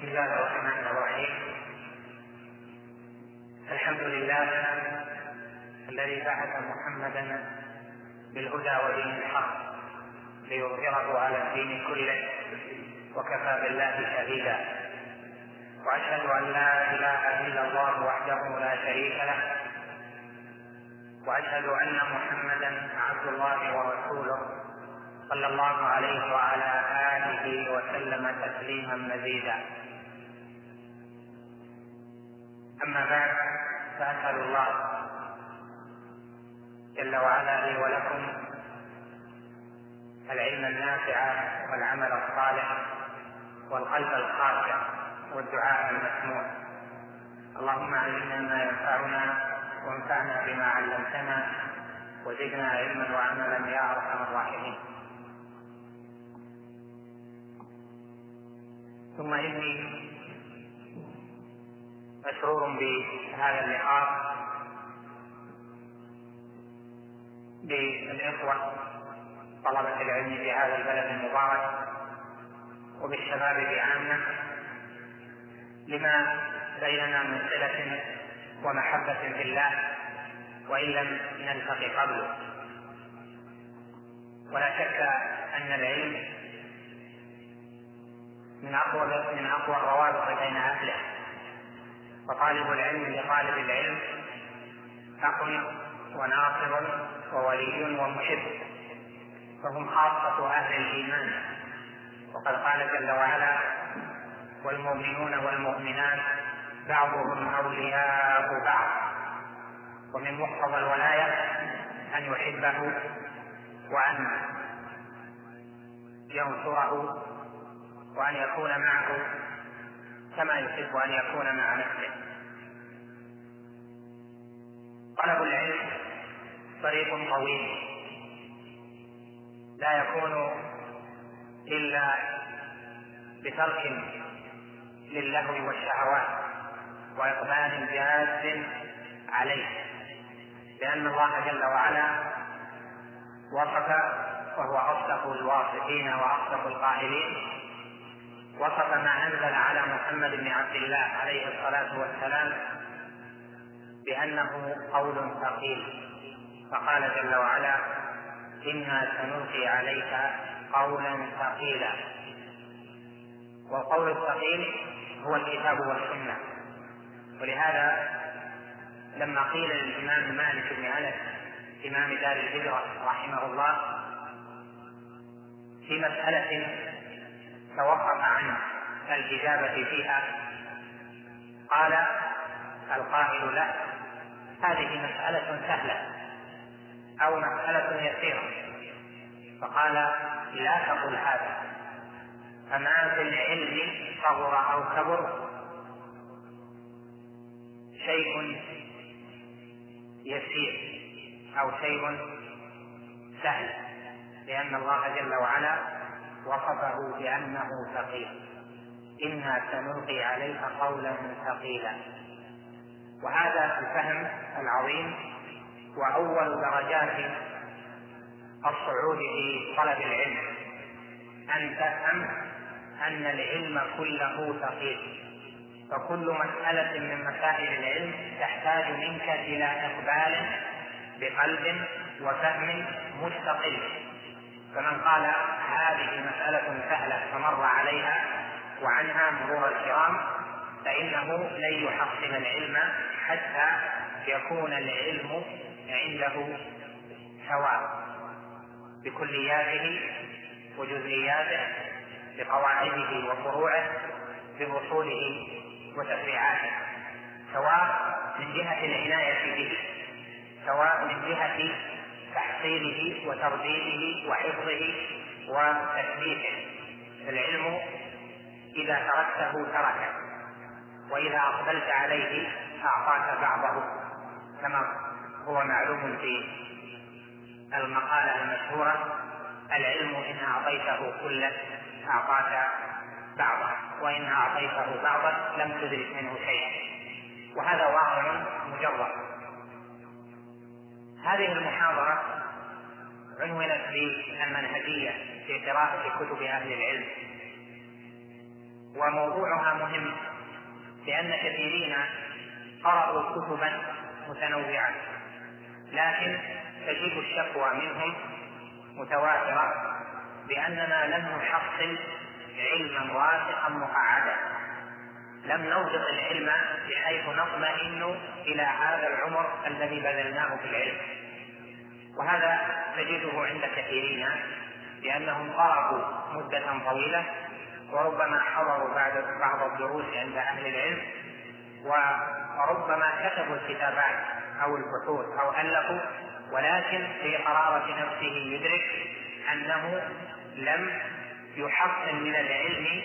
بسم الله الرحمن الرحيم. الحمد لله الذي بعث محمدا بالهدى ودين الحق ليظهره على الدين كله وكفى بالله شهيدا. وأشهد أن لا إله إلا الله وحده لا شريك له. وأشهد أن محمدا عبد الله ورسوله. صلى الله عليه وعلى آله وسلم تسليما مزيدا. أما بعد فأسأل الله جل وعلا لي ولكم العلم النافع والعمل الصالح والقلب الخاشع والدعاء المسموع. اللهم علمنا ما ينفعنا وانفعنا بما علمتنا وزدنا علما وعملا يا أرحم الراحمين. ثم إني مسرور بهذا اللقاء بالإخوة طلبة العلم في هذا البلد المبارك وبالشباب بعامه لما بيننا من صله ومحبة في الله وإن لم نلتقي قبله. ولا شك أن العلم من أقوى من أقوى الروابط بين اهله وطالب العلم لطالب العلم اخ وناصر وولي ومحب. فهم خاصة أهل الإيمان. وقد قال جل وعلا والمؤمنون والمؤمنات بعضهم أولياء بعض. ومن مقتضى الولاية أن يحبه وأن ينصره وأن يكون معه كما يحب أن يكون مع نفسه. طلب العلم طريق طويل. لا يكون إلا بترك للهو والشهوات وإقبال جاد عليه لأن الله جل وعلا وصف وهو أصدق الواصفين وأصدق القائلين وصف ما أنزل على محمد بن عبد الله عليه الصلاة والسلام بأنه قول ثقيل. فقال جل وعلا إنا سنلقي عليك قولا ثقيلا. والقول الثقيل هو الكتاب والسنة. ولهذا لما قيل للإمام مالك بن أنس إمام دار الهجرة رحمه الله في مسألة توقف عن الإجابة فيها. قال القائل له هذه مسألة سهلة أو مسألة يسيرة. فقال لا تقل هذا فما في العلم صغر أو كبر. شيء يسير أو شيء سهل لأن الله جل وعلا وصفه بأنه ثقيل. إنا سنلقي عليك قولا ثقيلا. وهذا الفهم العظيم وأول درجات الصعود في طلب العلم. أن تفهم أن العلم كله ثقيل. فكل مسألة من مسائل العلم تحتاج منك إلى إقبال بقلب وفهم مستقل. فمن قال هذه مسألة سهلة فمر عليها وعنها مرور الكرام فإنه لن يحصل العلم حتى يكون العلم عنده سواء بكلياته وجزئياته بقواعده وفروعه بأصوله وتفريعاته. سواء من جهة العناية به سواء من جهة تحصيله وترديده وحفظه وتثبيته العلم إذا تركته تركه وإذا أقبلت عليه أعطاك بعضه كما هو معلوم في المقالة المشهورة العلم إن أعطيته كله أعطاك بعضه وإن أعطيته بعضه لم تدرك منه شيئا. وهذا واقع مجرد. هذه المحاضرة عنونت بالمنهجية في قراءة كتب أهل العلم. وموضوعها مهم لأن كثيرين قرأوا كتبا متنوعة لكن تجد الشكوى منهم متواترة بأننا لم نحصل علما واسعا مقعدا. لم نوجد العلم بحيث نطمئن إلى هذا العمر الذي بذلناه في العلم. وهذا تجده عند كثيرين لأنهم قرأوا مدة طويلة وربما حضروا بعد بعض الدروس عند أهل العلم وربما كتبوا الكتابات أو البحوث أو ألفوا ولكن في قرارة نفسه يدرك أنه لم يحصل من العلم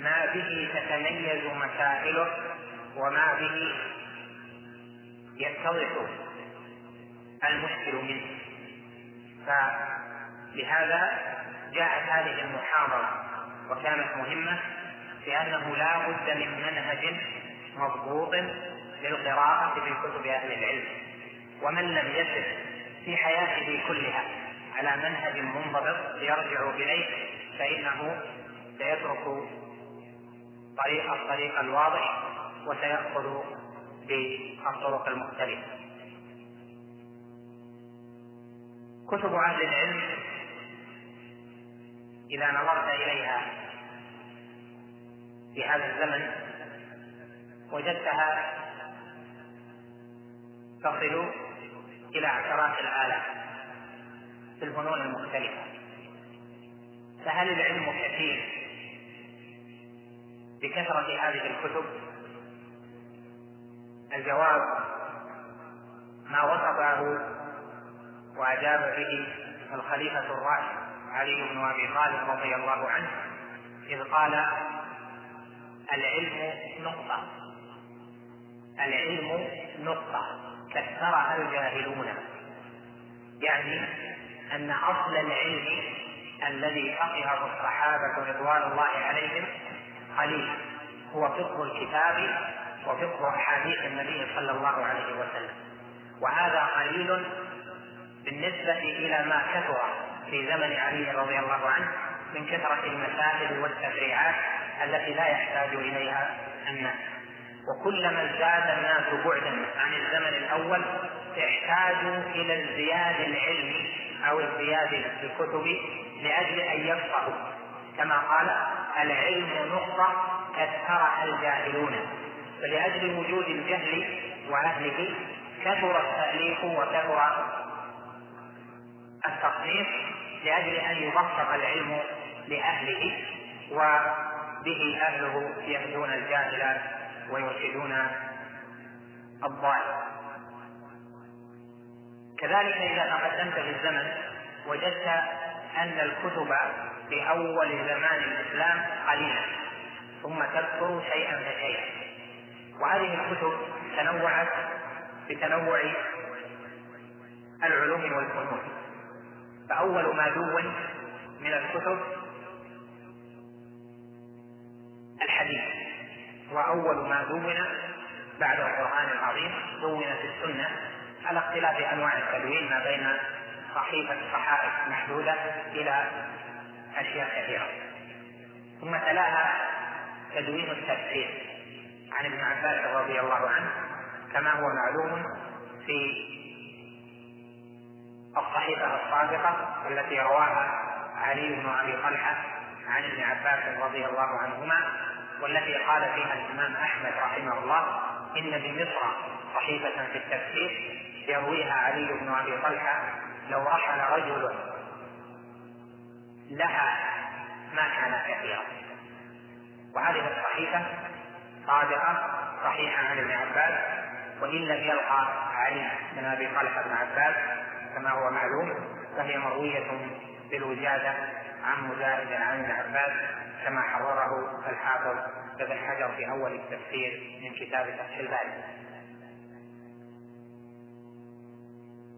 ما به تتميز مسائله وما به يتضح المشكل منه. فلهذا جاءت هذه المحاضرة وكانت مهمة لأنه لا بد من منهج مضبوط للقراءة في كتب أهل العلم. ومن لم يسر في حياته كلها على منهج منضبط يرجع إليه فإنه سيترك طريق الطريق الواضح وسيأخذ بالطرق المختلفة. كتب أهل العلم إذا نظرت إليها في هذا الزمن وجدتها تصل إلى عشرات الآلاف في الفنون المختلفة فهل العلم كثير؟ بكثرة هذه الكتب؟ الجواب ما وصفه وأجاب به الخليفة الراشد علي بن أبي طالب رضي الله عنه إذ قال العلم نقطة العلم نقطة كثرها الجاهلون يعني أن أصل العلم الذي فقهه الصحابة رضوان الله عليهم قليل هو فقه الكتاب وفقه أحاديث النبي صلى الله عليه وسلم. وهذا قليل بالنسبة إلى ما كثر في زمن علي رضي الله عنه من كثرة المسائل والتفريعات التي لا يحتاج إليها الناس. وكلما ازداد الناس بعدا عن الزمن الأول احتاجوا إلى الزياد العلمي أو الزياد في الكتب لأجل أن يفقهوا. كما قال العلم نقطة كثرها الجاهلون. فلأجل وجود الجهل وأهله كثر التأليف وكثر التصنيف لأجل أن يبسط العلم لأهله وبه أهله يهدون الجاهل ويرشدون الضال كذلك إذا تقدمت في الزمن وجدت أن الكتب في أول زمان الإسلام قليلة ثم تكثر شيئا فشيئا. وهذه الكتب تنوعت بتنوع العلوم والفنون. فأول ما دون من الكتب الحديث وأول ما دون بعد القرآن العظيم دون في السنة على اختلاف أنواع التدوين ما بين صحيفة صحائف محدودة إلى أشياء كثيرة. ثم تلاها تدوين التفسير عن ابن عباس رضي الله عنه كما هو معلوم في الصحيفة الصادقة التي رواها علي بن أبي طلحة عن ابن عباس رضي الله عنهما والتي قال فيها الإمام أحمد رحمه الله إن بمصر صحيفة في التفسير يرويها علي بن أبي طلحة لو رحل رجل لها ما كان كثيرا. وهذه الصحيفة صادقة صحيحة عن ابن عباس وإن لم يلقى علي بن أبي طلحة بن عباس كما هو معلوم فهي مروية بالوجادة عن مجاهد عن ابن عباس كما حرره الحافظ ابن حجر في أول التفسير من كتاب فتح الباري.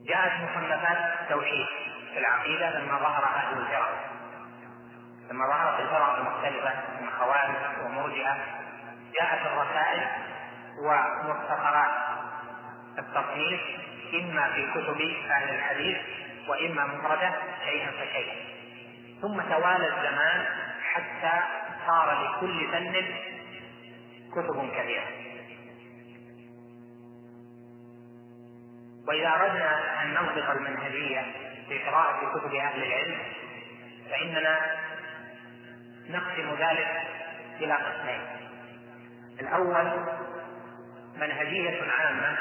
جاءت مصنفات التوحيد في العقيدة لما ظهر أهل الفرق. لما ظهرت الفرق المختلفة من خوارج ومرجئة جاءت الرسائل ومختصرات التصنيف إما في كتب أهل الحديث وإما مفردة شيئا فشيئا. ثم توالى الزمان حتى صار لكل فن كتب كثيرة وإذا أردنا أن نضبط المنهجية في قراءة كتب أهل العلم فإننا نقسم ذلك إلى قسمين. الأول منهجية عامة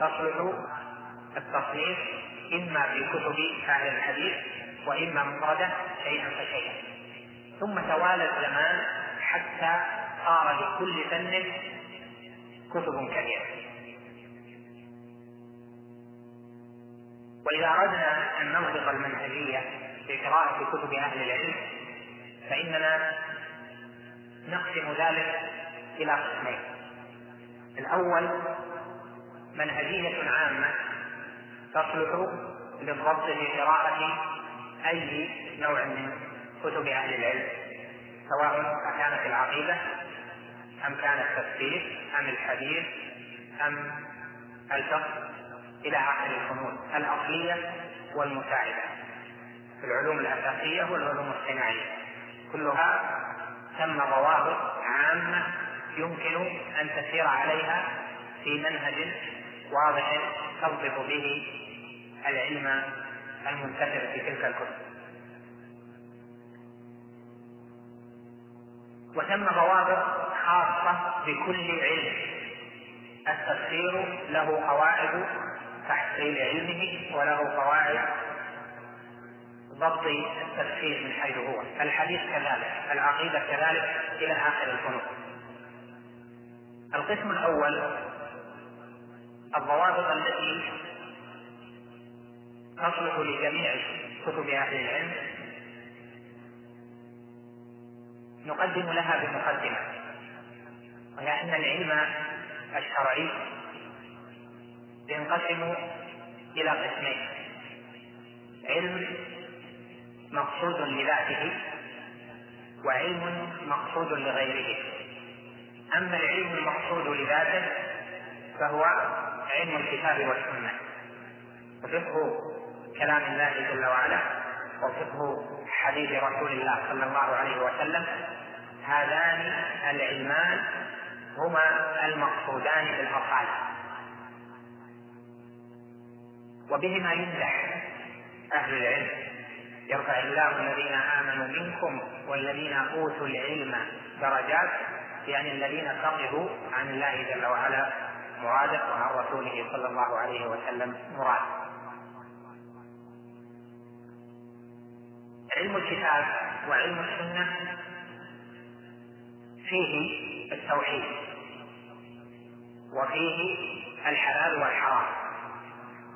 تصلح التصنيف إما في كتب أهل الحديث وإما مفردة شيئا فشيئا. ثم توالى الزمان حتى صار لكل فن كتب كثيرة وإذا أردنا أن نضبط المنهجية في قراءة كتب أهل العلم فإننا نقسم ذلك إلى قسمين. الأول منهجية عامة تصلح للضبط في قراءة أي نوع من كتب أهل العلم سواء أكانت العقيدة أم كان التفسير أم الحديث أم الفقه إلى آخر الفنون الأصلية والمساعدة. في العلوم الأساسية والعلوم الصناعية. كلها ثم ضوابط عامة يمكن أن تسير عليها في منهج واضح تضبط به العلم المنتشر في تلك الكتب. وثم ضوابط خاصة بكل علم. التفسير له قواعد تحصيل علمه وله قواعد ضبط التفسير من حيث هو. الحديث كذلك العقيدة كذلك إلى آخر الفنون. القسم الأول الضوابط التي تصلح لجميع كتب أهل العلم. نقدم لها بمقدمة وهي أن العلم الشرعي ينقسم إلى قسمين علم مقصود لذاته وعلم مقصود لغيره. أما العلم المقصود لذاته فهو علم الكتاب والسنة. وفقه كلام الله جل وعلا وفقه حديث رسول الله صلى الله عليه وسلم. هذان العلمان هما المقصودان بالأصالة وبهما يمدح أهل العلم. يرفع الله الذين آمنوا منكم والذين أوتوا العلم درجات يعني الذين فقهوا عن الله جل وعلا مراده وعن رسوله صلى الله عليه وسلم مراده علم الكتاب وعلم السنة فيه التوحيد وفيه الحلال والحرام.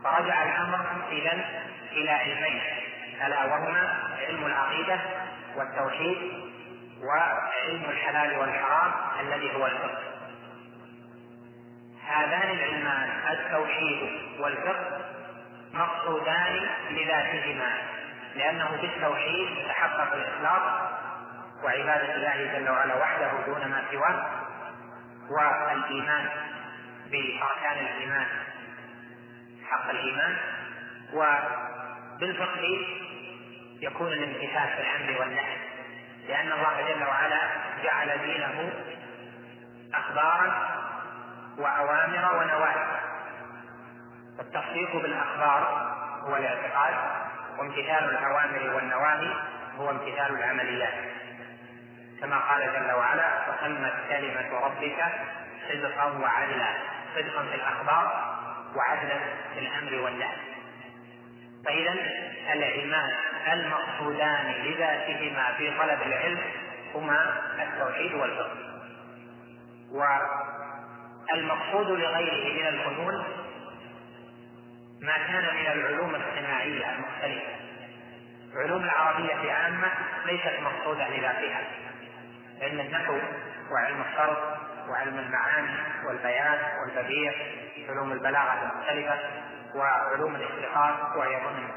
فرجع الأمر إذا إلى علمين. ألا وهما علم العقيدة والتوحيد وعلم الحلال والحرام الذي هو الفقه. هذان العلمان التوحيد والفقه مقصودان لذاتهما لأنه بالتوحيد يتحقق الإخلاص وعبادة الله جل وعلا وحده دون ما سواه والإيمان بأركان الإيمان حق الإيمان وبالفقه يكون الامتثال في الأمر والنهي لأن الله جل وعلا جعل دينه أخبارا وأوامر ونواهي. والتصديق بالأخبار هو الاعتقاد وامتثال الأوامر والنواهي هو امتثال العمليات. كما قال جل وعلا وتمت كلمة ربك صدقا وعدلا. صدقا في الأخبار وعدلا في الأمر والنهي. فإذا العلمان المقصودان لذاتهما في طلب العلم هما التوحيد والفقه. والمقصود لغيره من الفنون ما كان من العلوم الصناعية المختلفة. علوم العربية عامة ليست مقصودة لذاتها. علم النحو وعلم الصرف وعلم المعاني والبيان والبديع علوم البلاغة المختلفة. وعلوم الاستقامة وهي ضمن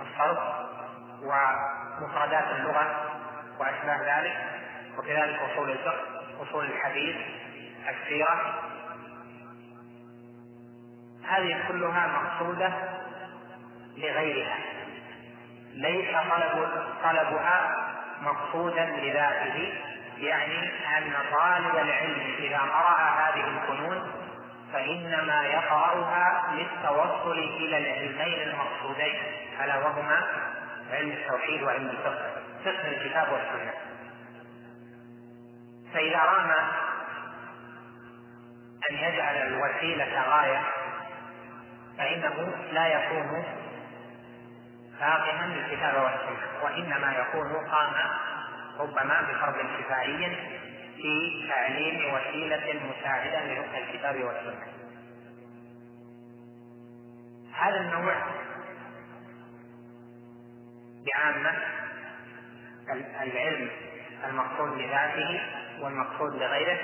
الصرف ومفردات اللغة وأشباه ذلك وكذلك أصول الفقه أصول الحديث السيرة. هذه كلها مقصودة لغيرها. ليس طلب طلبها مقصودا لذاته يعني أن طالب العلم إذا قرأ هذه الفنون فإنما يقرأها للتوصل إلى العلمين المقصودين ألا وهما علم التوحيد وعلم الفقه. فقه الكتاب والسنة. فإذا رام أن يجعل الوسيلة غاية فإنه لا يكون فاقها للكتاب والسنة وإنما يكون قام ربما بفرض كفائي في تعليم وسيلة مساعدة لفقه الكتاب والسنة. هذا النوع بعامة العلم المقصود لذاته والمقصود لغيره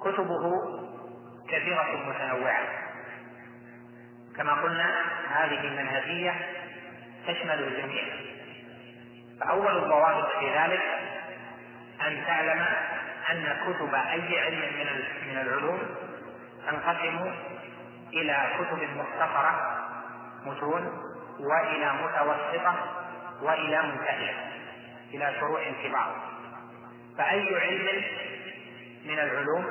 كتبه كثيرة متنوعة. كما قلنا هذه المنهجية تشمل الجميع. فأول الضوابط في ذلك أن تعلم أن كتب أي علم من من العلوم تنقسم إلى كتب مختصرة متون وإلى متوسطة وإلى منتهية إلى شروح كبار فأي علم من العلوم؟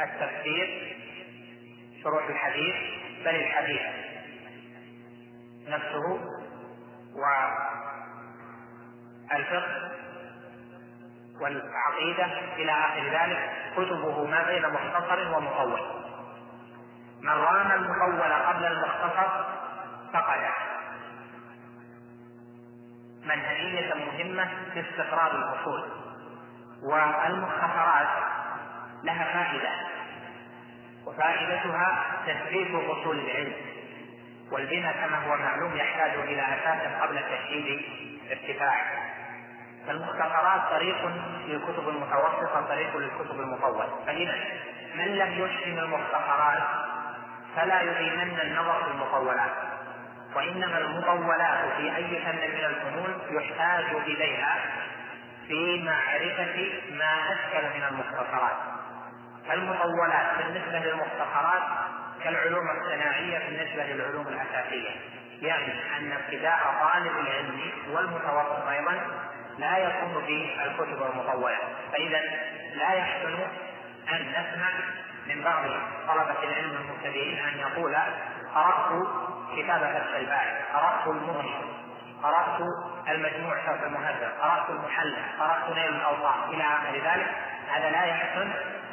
التفسير شروح الحديث بل الحديث نفسه والفقه والعقيدة إلى آخر ذلك كتبه ما بين مختصر ومطول. من رام المطول قبل المختصر فقده منهجية مهمة في استقرار الأصول والمختصرات لها فائدة وفائدتها تثبيت أصول العلم. والبناء كما هو معلوم يحتاج إلى أساس قبل تشييد ارتفاعه. فالمختصرات طريق للكتب المتوسطة طريق للكتب المطولة. فإذا من لم يحسن المختصرات فلا يريدن النظر في المطولات وإنما المطولات في أي فن من الفنون يحتاج إليها في معرفة ما أشكل من المختصرات المطولات بالنسبة للمختصرات كالعلوم الصناعية بالنسبة للعلوم الأساسية يعني أن ابتداء طالب العلم والمتوسط أيضا لا يكون في الكتب المطولة. فإذا لا يحسن أن نسمع من بعض طلبة العلم المبتدئين أن يقول قرأت كتاب فتح الباري قرأت المغني قرأت المجموع شرح المهذب قرأت المحلى قرأت نيل الأوطار إلى آخر ذلك هذا لا يحسن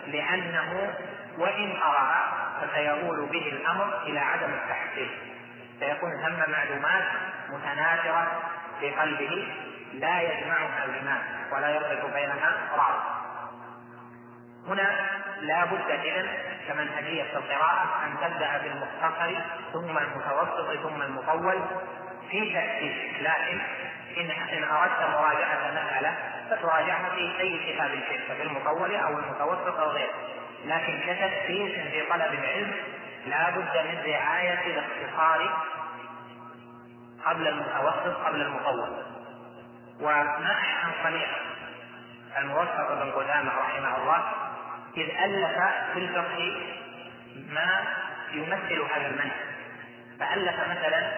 لأنه وإن قرأ فسيؤول به الأمر إلى عدم التحصيل سيكون ثم معلومات متناثرة في قلبه لا يجمعها الإمام ولا يربط بينها رابط هنا لا بد إذن كمنهجية القراءة أن تبدأ بالمختصر ثم المتوسط ثم المطول. في تأسيس لكن إن إن أردت مراجعة مسألة فتراجعها في أي كتاب شئت في المطول أو المتوسط أو غيره. لكن كتأسيس في طلب العلم لا بد من رعاية الاختصار قبل المتوسط قبل المطول. أحسن صنيع الموفق بن قدامة رحمه الله إذ ألف في الفقه ما يمثل هذا المنهج. فألف مثلا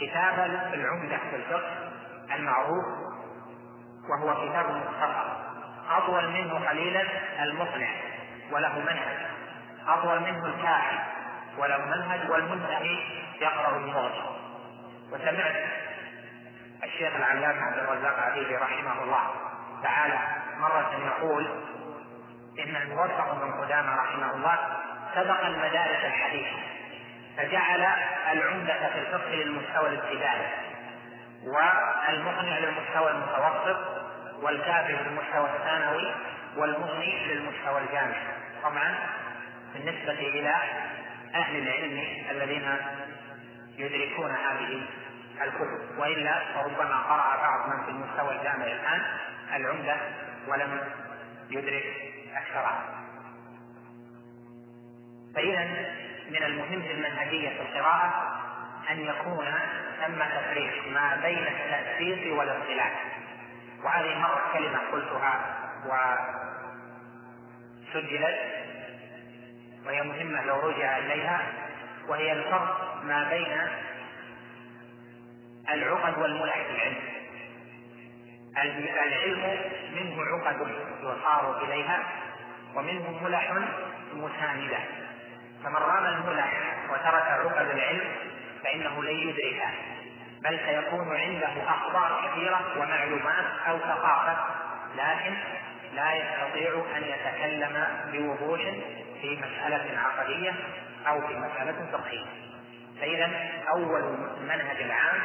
كتابا العمدة في الفقه المعروف وهو كتاب مختصر أطول منه قليلا المقنع وله منهج. أطول منه الكافي وله منهج والمنتهي يقرأ المغني وسمعت الشيخ العلامة عبد الرزاق عفيفي رحمه الله تعالى مرة يقول إن الموفق بن قدامة رحمه الله سبق المدارس الحديثة فجعل العمدة في الفقه للمستوى الابتدائي والمقنع للمستوى المتوسط والكافي للمستوى الثانوي والمغني للمستوى الجامعي. طبعا بالنسبة إلى أهل العلم الذين يدركون هذه الكتب وإلا فربما قرأ بعض من في المستوى الجامعي الآن العمدة ولم يدرك اكثرها. فإذا من المهم في المنهجية في القراءة أن يكون ثم تفريق ما بين التاسيس والاصطلاح وهذه مرة كلمة قلتها وسجلت وهي مهمة لو رجع إليها وهي الفرق ما بين العقد والملح في العلم. العلم منه عقد يصار إليها ومنه ملح مساندة فمن رام الملح وترك عقد العلم فإنه لن يدركه بل سيكون عنده أخبار كثيرة ومعلومات أو ثقافة لكن لا يستطيع أن يتكلم بوضوح في مسألة عقدية أو في مسألة فقهية. فإذا أول المنهج العام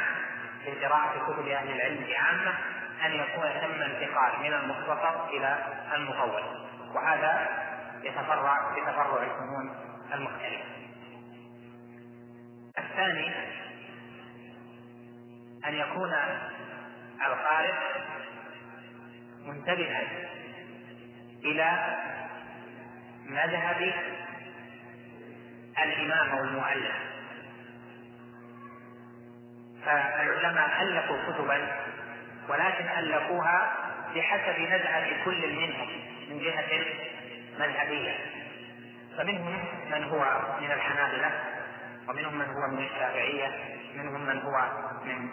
في قراءة كتب أهل العلم عامة أن يكون ثم انتقال من المختصر إلى المطول. وهذا يتفرع بتفرع الفنون المختلفة. الثاني أن يكون القارئ منتبها إلى مذهب الإمام أو المؤلف فالعلماء ألفوا كتبا ولكن ألفوها بحسب نزعة كل منهم من جهة مذهبية. فمنهم من هو من الحنابلة ومنهم من هو من الشافعية منهم من هو من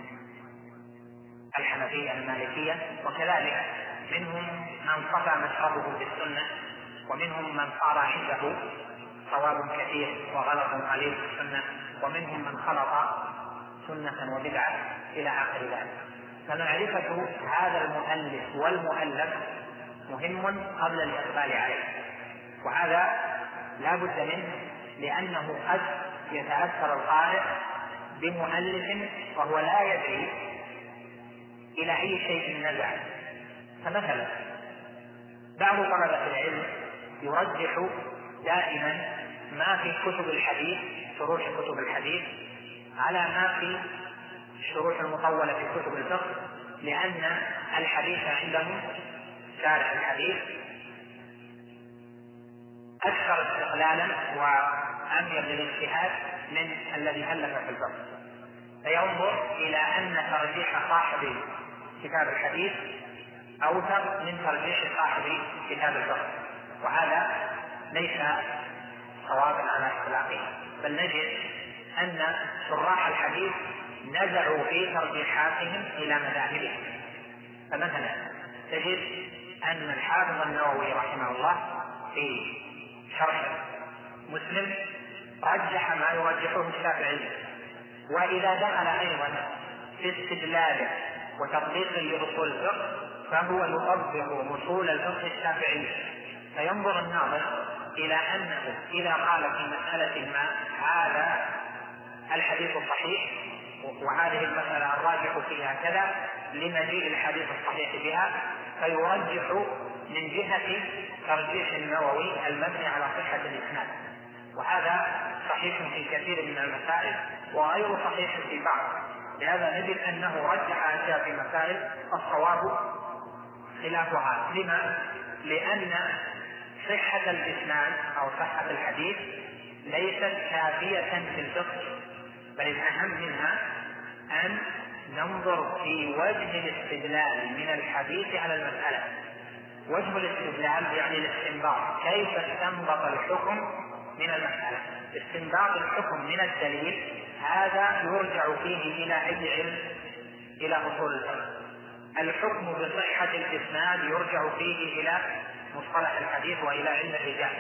الحنفية المالكية وكذلك منهم من صفى مشربه بالسنة ومنهم من صار عنده صواب كثير وغلط قليل في السنة ومنهم من خلط سنة وبدعة إلى آخر ذلك. فمعرفة هذا المؤلف والمؤلف مهم قبل الإقبال عليه. وهذا لا بد منه لأنه قد يتأثر القارئ بمؤلف وهو لا يدري إلى أي شيء نزع. فمثلا بعض طلبة العلم يرجح دائما ما في كتب الحديث شروح كتب الحديث على ما في الشروح المطولة في كتب الفقه لأن الحديث عندهم شارح الحديث أكثر استقلالا وأمير للاجتهاد من الذي ألف في الفقه. فينظر إلى أن ترجيح صاحب كتاب الحديث أوثق من ترجيح صاحب كتاب الفقه. وهذا ليس صوابا على اختلافه بل نجد أن شراح الحديث نزعوا في ترجيحاتهم إلى مذاهبهم. فمثلا تجد أن الحافظ النووي رحمه الله في شرح مسلم رجح ما يرجحه الشافعي وإذا دخل أيضا في استدلال وتطبيق لأصول الفقه فهو يطبق أصول الفقه الشافعي. فينظر الناظر إلى أنه إذا قال في مسألة ما هذا الحديث الصحيح وهذه المسألة الراجح فيها كذا لمجيء الحديث الصحيح بها فيرجح من جهة ترجيح النووي المبني على صحة الإسناد. وهذا صحيح في كثير من المسائل وغير صحيح في بعض. لهذا نجد أنه رجح أشياء في مسائل الصواب خلافها. لما؟ لأن صحة الإسناد أو صحة الحديث ليست كافية في الفقه. بل الأهم منها أن ننظر في وجه الاستدلال من الحديث على المسألة. وجه الاستدلال يعني الاستنباط. كيف استنبط الحكم من المسألة؟ استنباط الحكم من الدليل هذا يرجع فيه إلى أي علم؟ إلى أصول الفقه. الحكم بصحة الإسناد يرجع فيه إلى مصطلح الحديث وإلى علم الرجال.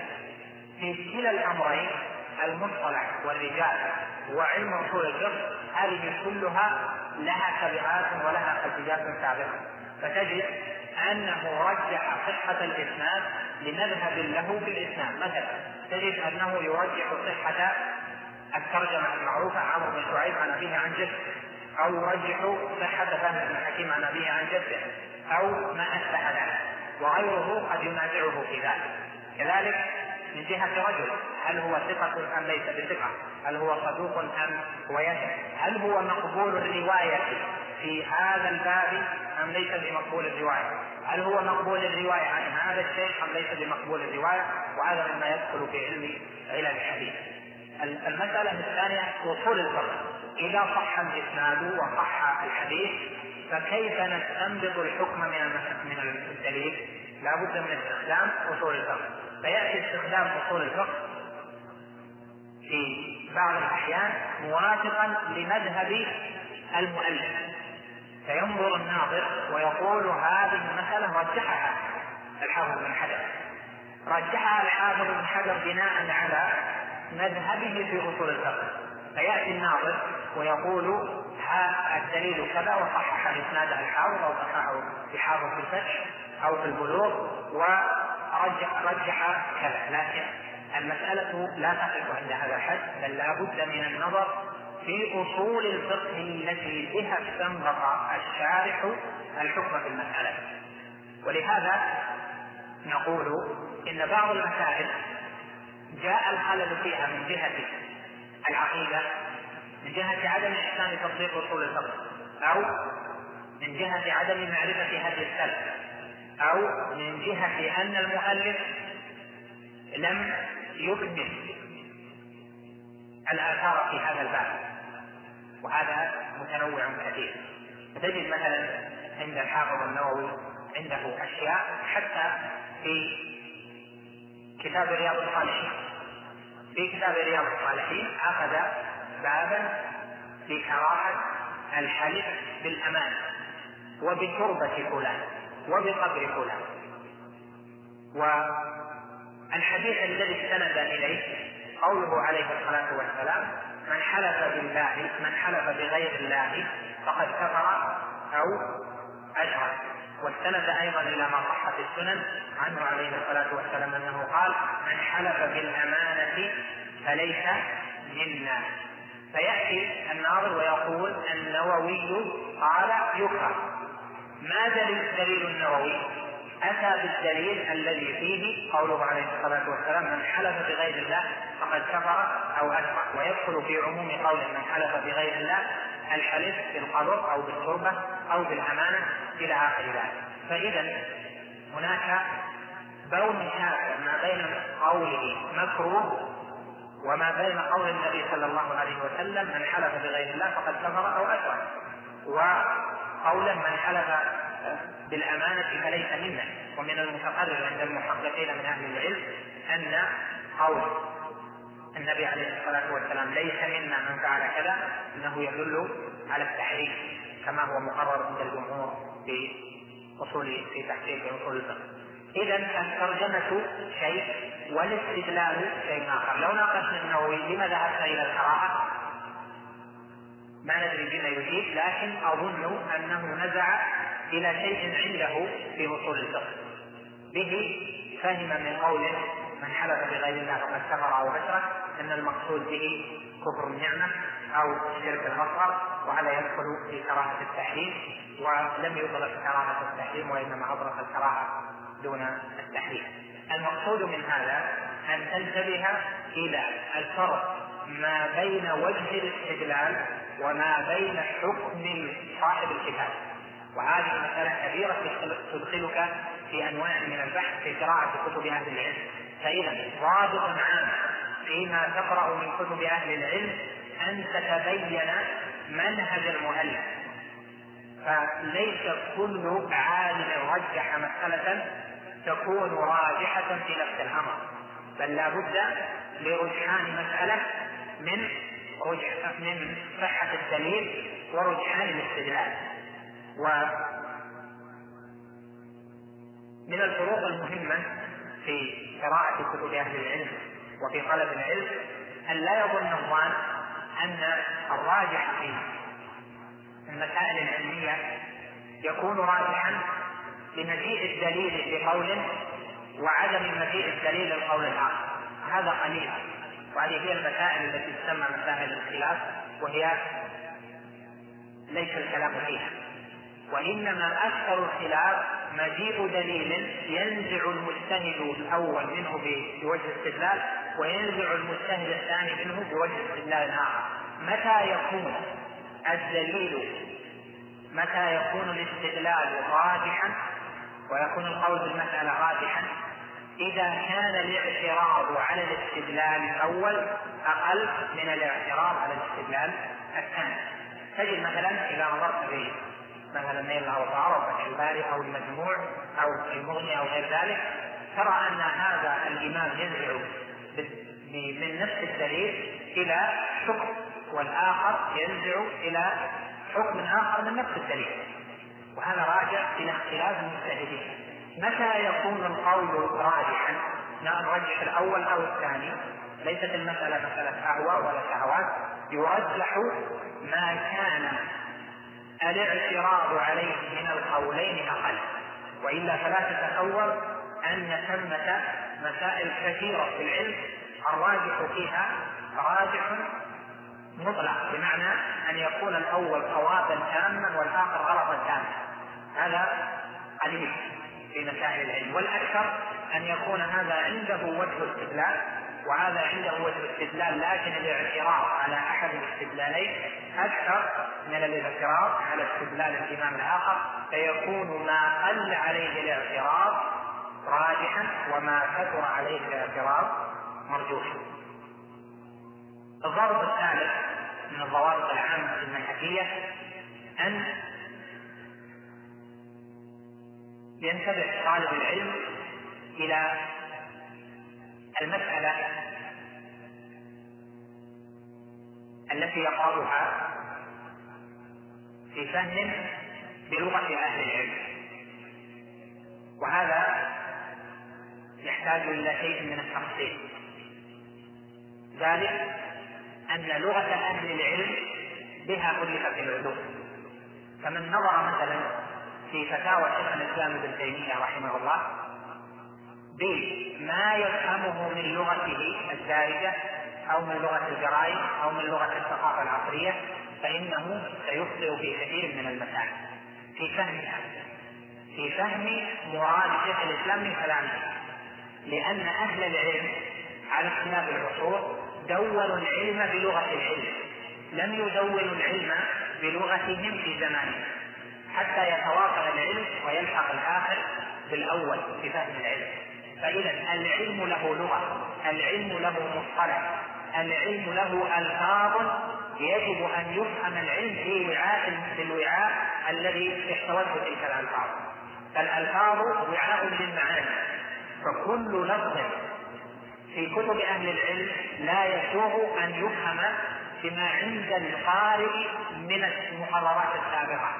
في كلا الأمرين المصطلح والرجال وعلم أصول الفقه هذه كلها لها تبعات ولها خلفيات سابقة. فتجد أنه رجح صحة الإسناد لمذهب له في الاسلام مثلا تجد أنه يرجح صحة الترجمة المعروفة عمرو بن شعيب عن أبيه عن جده أو يرجح صحة فهم بن حكيم عن أبيه عن جده أو ما أشبه ذلك. وغيره قد ينازعه في ذلك. كذلك من جهة رجل هل هو ثقة أم ليس بثقة؟ هل هو صدوق أم هو يثق؟ هل هو مقبول الرواية في هذا الباب أم ليس بمقبول الرواية؟ هل هو مقبول الرواية عن هذا الشيخ أم ليس بمقبول الرواية؟ وهذا مما يدخل في علم علل الحديث. المسألة الثانية وصول الفقه. إذا صح الإسناد وصح الحديث فكيف نستنبط الحكم من من الدليل؟ لا بد من استخدام اصول الفقه فيأتي استخدام أصول الفقه في بعض الأحيان موافقا لمذهب المؤلف. فينظر الناظر ويقول هذه المسألة رجحها الحافظ بن حجر. رجحها الحافظ بن حجر بناء على مذهبه في أصول الفقه. فيأتي الناظر ويقول الدليل كذا وصحح إسناده الحافظ أو صححه في الفتح. أو في البلوغ ورجح رجح كذا. لكن المسألة لا تقف عند هذا الحد بل لا بد من النظر في أصول الفقه التي بها استنبط الشارح الحكم في المسألة. ولهذا نقول إن بعض المسائل جاء الخلل فيها من جهة العقيدة من جهة عدم إحسان تطبيق أصول الفقه أو من جهة عدم معرفة هذه السلف أو من جهة أن المؤلف لم يكمل الآثار في هذا الباب وهذا متنوع كثير. فتجد مثلا عند الحافظ النووي عنده أشياء حتى في كتاب رياض الصالحين. في كتاب رياض الصالحين أخذ بابا في كراهة الحلف بالأمان وبتربة فلان. وبقبر فلان. والحديث الذي استند إليه قوله عليه الصلاة والسلام من حلف بالله من حلف بغير الله فقد كفر أو أشرك. واستند أيضا إلى ما صح في السنن عنه عليه الصلاة والسلام أنه قال من حلف بالأمانة فليس منا. فيأتي الناظر ويقول النووي قال يكره ما دليل دليل النووي أتى بالدليل الذي فيه قوله عليه الصلاة والسلام من حلف بغير الله فقد كفر أو أشرك ويدخل في عموم قول من حلف بغير الله الحلف بالقبر أو بالتربة أو بالأمانة إلى آخر ذلك. فإذا هناك بون شاسع ما بين قوله مكروه وما بين قول النبي صلى الله عليه وسلم من حلف بغير الله فقد كفر أو أشرك. وقولا من حلف بالأمانة فليس منا. ومن المتقرر عند المحققين من أهل العلم أن قول النبي عليه الصلاة والسلام ليس منا من فعل كذا أنه يدل على التحريم كما هو مقرر عند الجمهور في أصول في تحقيق أصول الفقه. إذا الترجمة شيء والاستدلال شيء آخر. لو ناقشنا النووي لما ذهبنا إلى القراءة؟ ما ندري بما يجيب لكن أظن أنه نزع إلى شيء عنده في أصول الفقه. به فهم من قوله من حلف بغير الله فقد كفر أو أشرك أن المقصود به كفر النعمة أو الشرك الأصغر وهذا يدخل في كراهة التحريم ولم يطلق كراهة التحريم وإنما أطلق الكراهة دون التحريم. المقصود من هذا أن تنتبه إلى الفرق ما بين وجه الاستدلال وما بين حكم صاحب الكتاب. وهذه مسألة كبيرة تدخلك في أنواع من البحث في قراءة كتب أهل العلم. فإذا ضابط عام فيما تقرأ من كتب أهل العلم أن تتبين منهج المؤلف. فليس كل عالم رجح مسألة تكون راجحة في نفس الأمر بل لا بد لرجحان مسألة من رجح من صحة الدليل ورجحان الاستدلال. ومن الفروق المهمة في قراءة كتب أهل العلم وفي طلب العلم أن لا يظن الظان أن الراجح في المسائل العلمية يكون راجحا لمجيء الدليل لقول وعدم مجيء الدليل للقول الآخر. هذا قليل. وهذه هي المسائل التي تسمى مسائل الخلاف وهي ليس الكلام فيها. وإنما أكثر الخلاف مجيء دليل ينزع المجتهد الأول منه بوجه استدلال وينزع المجتهد الثاني منه بوجه استدلال آخر متى يكون الدليل متى يكون الاستدلال راجحا ويكون القول بالمسألة راجحا إذا كان الاعتراض على الاستدلال الأول أقل من الاعتراض على الاستدلال الثاني. تجد مثلا إذا نظرت في مثلا نيل الأوطار أو فتح الباري أو المجموع أو المغني أو غير ذلك ترى أن هذا الإمام ينزع من نفس الدليل إلى حكم والآخر ينزع إلى حكم آخر من نفس الدليل. وهذا راجع إلى اختلاف المجتهدين. متى يكون القول راجحا؟ نرجح الأول أو الثاني. ليست المسألة مسألة أهواء ولا شهوات يرجح ما كان الاعتراض عليه من القولين أقل. وإلا فلا تتصور أن ثمة مسائل كثيرة في العلم. الراجح فيها راجح مطلق بمعنى أن يكون الأول صوابا تاما والآخر غلطا تاما. هذا قليل في مسائل العلم والأكثر أن يكون هذا عنده وجه استدلال وهذا عنده وجه استدلال لكن الاعتراض على أحد الاستدلالين أكثر من الاعتراض على استدلال الإمام الآخر فيكون ما قل عليه الاعتراض راجحا وما كثر عليه الاعتراض مرجوحا. الضابط الثالث من الضوابط العامة المنهجية أن ينتبه طالب العلم إلى المسألة التي يقرأها في فهم بلغة أهل العلم. وهذا يحتاج إلى شيء من التفصيل. ذلك أن لغة أهل العلم بها ألفت العلوم. فمن نظر مثلا في فتاوى شيخ الإسلام ابن تيمية رحمه الله بما يفهمه من لغته الدارجة أو من لغة الجرائم أو من لغة الثقافة العصرية فإنه سيخطئ في كثير من المسائل. في فهمها في فهم مراد شيخ الإسلام من كلامه لأن أهل العلم على اختلاف العصور دونوا العلم بلغة العلم لم يدونوا العلم بلغتهم في زمانهم. حتى يتواصل العلم ويلحق الآخر بالأول في فهم العلم. فإذا العلم له لغة العلم له مصطلح العلم له ألفاظ يجب أن يفهم العلم في وعاء في الوعاء الذي احتوته تلك الألفاظ. فالألفاظ وعاء للمعاني. فكل لفظ في كتب أهل العلم لا يسوغ أن يفهم بما عند القارئ من المحاضرات السابقة.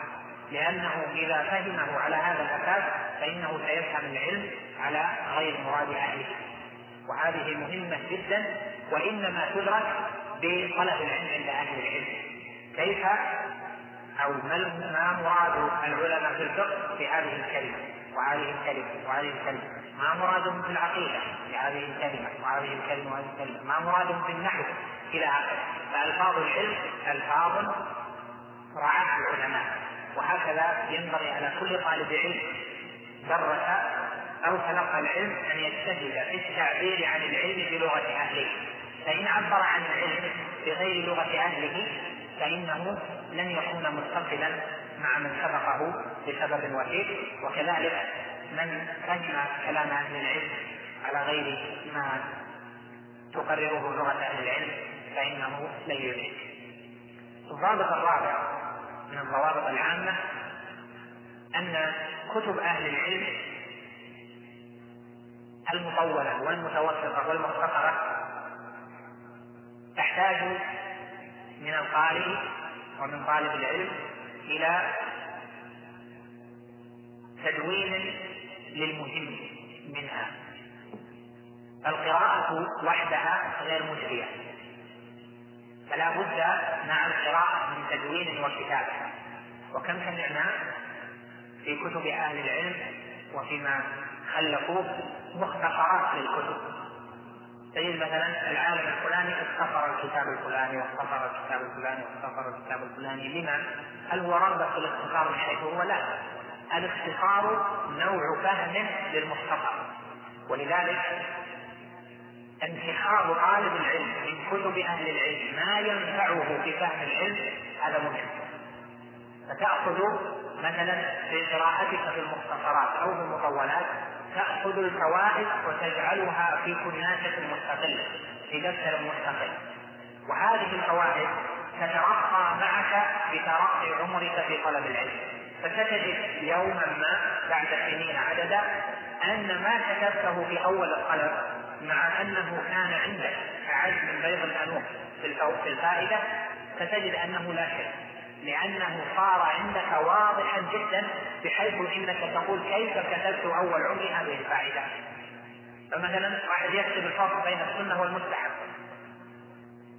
لأنه إذا فهمه على هذا الأساس فإنه سيفهم العلم على غير مراد أهله. وهذه مهمة جدا وإنما تدرك بطلب العلم عند أهل العلم. كيف؟ أو ما مراد العلماء في الفقه في هذه الكلمة؟ وهذه الكلمة وهذه الكلمة. ما مرادهم في العقيدة في هذه الكلمة؟ وهذه الكلمة وهذه الكلمة. ما مرادهم في النحو إلى آخره؟ فألفاظ العلم ألفاظ رعاها العلماء. وهكذا ينبغي على كل طالب علم درس أو تلقى العلم أن يجتهد في التعبير عن العلم بلغة أهله. فإن عبر عن العلم بغير لغة أهله فإنه لن يكون متصلا مع من سبقه بسبب وحيد وكذلك من فهم كلام أهل العلم على غير ما تقرره لغة أهل العلم فإنه لن يدرك الضابط الرابع من الضوابط العامة أن كتب أهل العلم المطولة والمتوسطة والمختصرة تحتاج من القارئ ومن طالب العلم إلى تدوين للمهم منها. القراءة وحدها غير مجرية فلا بد مع القراءة من تدوين وكتابة. وكم سمعنا في كتب أهل العلم وفيما خلقوه مختصرات للكتب. تجد مثلا العالم الفلاني اختصر الكتاب الفلاني واختصر الكتاب الفلاني واختصر الكتاب الفلاني. لما؟ هل هو رغبة في الاختصار من حيث هو؟ لا. الاختصار نوع فهم للمختصر. ولذلك انتخاب طالب العلم من كتب أهل العلم. ما ينفعه في فهم العلم هذا مهم فتأخذ مثلا في قراءتك في المختصرات أو في المطولات تأخذ الفوائد وتجعلها في كناسه مستقله في دفتر مستقل. وهذه الفوائد تترقى معك بترقي عمرك في طلب العلم. فتجد يوما ما بعد سنين عددا أن ما كتبته في أول الطلب مع أنه كان عندك أعز من بيض الأنوف في الفائدة فتجد أنه لا شيء لأنه صار عندك واضحا جدا بحيث إنك تقول كيف كتبت أول عمري هذه الفائدة. فمثلا واحد يكتب الفرق بين السنة والمستحب.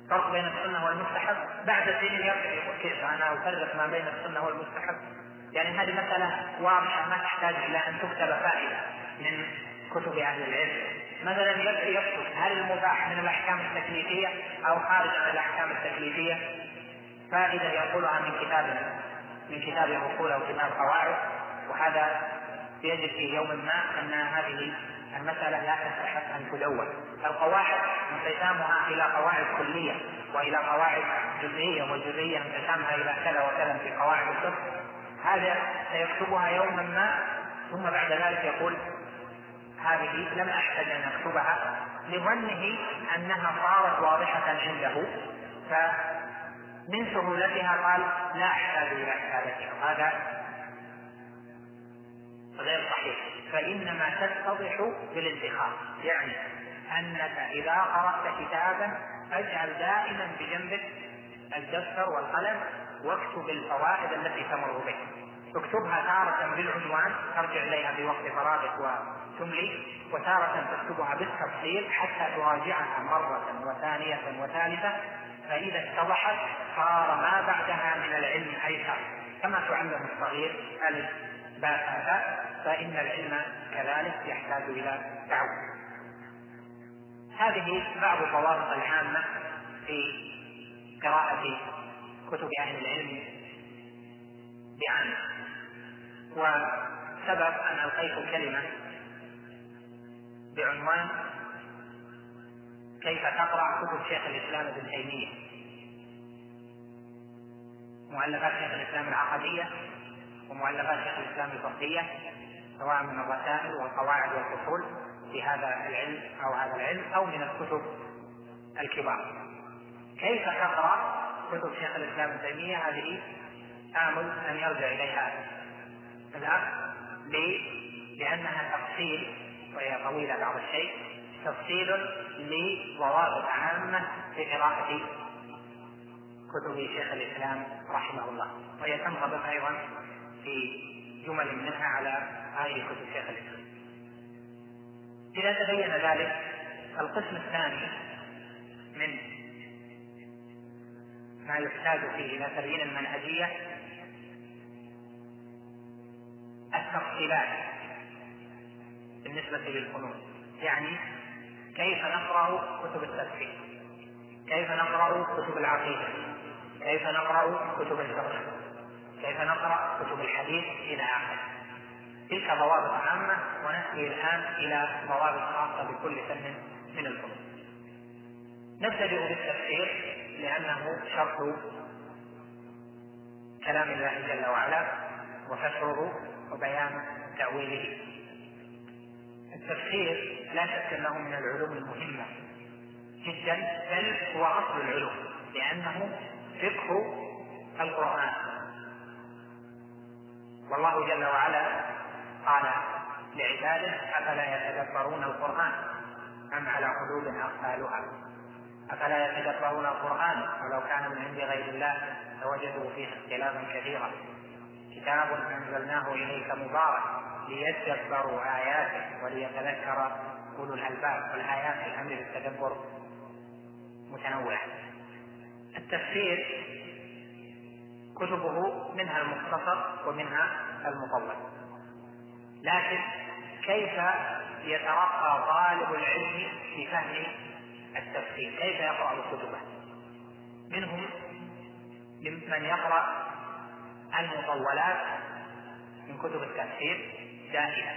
الفرق بين السنة والمستحب بعد سنين يقول كيف أنا أفرق ما بين السنة والمستحب؟ يعني هذه مسألة واضحة ما تحتاج إلى أن تكتب فائدة من كتب أهل العلم. مثلا يكتب هل المباح من الأحكام التكليفية أو خارج عن الأحكام التكليفية؟ فائدة يقولها من كتاب من كتاب الأصول أو كتاب قواعد وهذا يجد في يوم ما أن هذه المسألة لا تستحق أن تدون. القواعد انقسامها إلى قواعد كلية وإلى قواعد جزئية والجزئية انقسامها إلى كذا وكذا في قواعد الفقه. هذا سيكتبها يوما ما ثم بعد ذلك يقول هذه لم أحتج أن أكتبها لظنه أنها صارت واضحة عنده فمن سهولتها قال لا أحتاج إلى كتابتها هذا غير صحيح. فإنما تتضح بالانتخاب. يعني أنك إذا قرأت كتابا فاجعل دائما بجنبك الدفتر والقلم واكتب الفوائد التي تمر بك اكتبها تارة بالعنوان ترجع إليها في وقت فراغك وتملي وتارة تكتبها بالتفصيل حتى تراجعها مرة وثانية وثالثة فإذا اتضحت صار ما بعدها من العلم أيسر. كما تعلم الصغير ألف باء فإن العلم كذلك يحتاج إلى تعود. هذه بعض الضوابط العامة في قراءة كتب أهل العلم بعام وسبب أن ألقيت كلمة بعنوان كيف تقرأ كتب شيخ الإسلام ابن تيمية. مؤلفات شيخ الإسلام العقدية ومؤلفات شيخ الإسلام الفقهية سواء من الرسائل والقواعد والفصول في هذا العلم أو هذا العلم أو من الكتب الكبار. كيف تقرأ كتب شيخ الإسلام ابن تيمية؟ هذه آمل أن يرجع إليها. الأخ لأنها تفصيل وهي طويلة بعض الشيء تفصيل لضوابط عامة في قراءة كتب شيخ الإسلام رحمه الله. وهي تنضبط أيضا في جمل منها على هذه كتب شيخ الإسلام. إذا تبين ذلك القسم الثاني من ما يحتاج فيه إلى تبيين المنهجية التفصيلات بالنسبة للفنون يعني كيف نقرأ كتب التفسير كيف نقرأ كتب العقيدة؟ كيف نقرأ كتب الفقه؟ كيف نقرأ كتب الحديث إلى آخره؟ تلك ضوابط عامة ونأتي الآن إلى ضوابط خاصة بكل فن من الفنون نبتدئ بالتفسير لأنه شرط كلام الله جل وعلا وفسره وبيان تأويله. التفسير لا شك أنه من العلوم المهمة جدا بل هو أصل العلوم لأنه فقه القرآن. والله جل وعلا قال لعباده أفلا يتدبرون القرآن أم على قلوب أقفالها؟ أفلا يتدبرون القرآن ولو كان من عند غير الله لوجدوا فيه اختلافا كثيرا كتاب أنزلناه إليك مبارك ليتدبروا آياته وليتذكر أولو الألباب والآيات الأمر بالتدبر. متنوعة. التفسير كتبه منها المختصر ومنها المطول. لكن كيف يترقى طالب العلم في فهم التفسير؟ كيف يقرأ كتبه منهم من يقرأ المطولات من كتب التفسير دائما.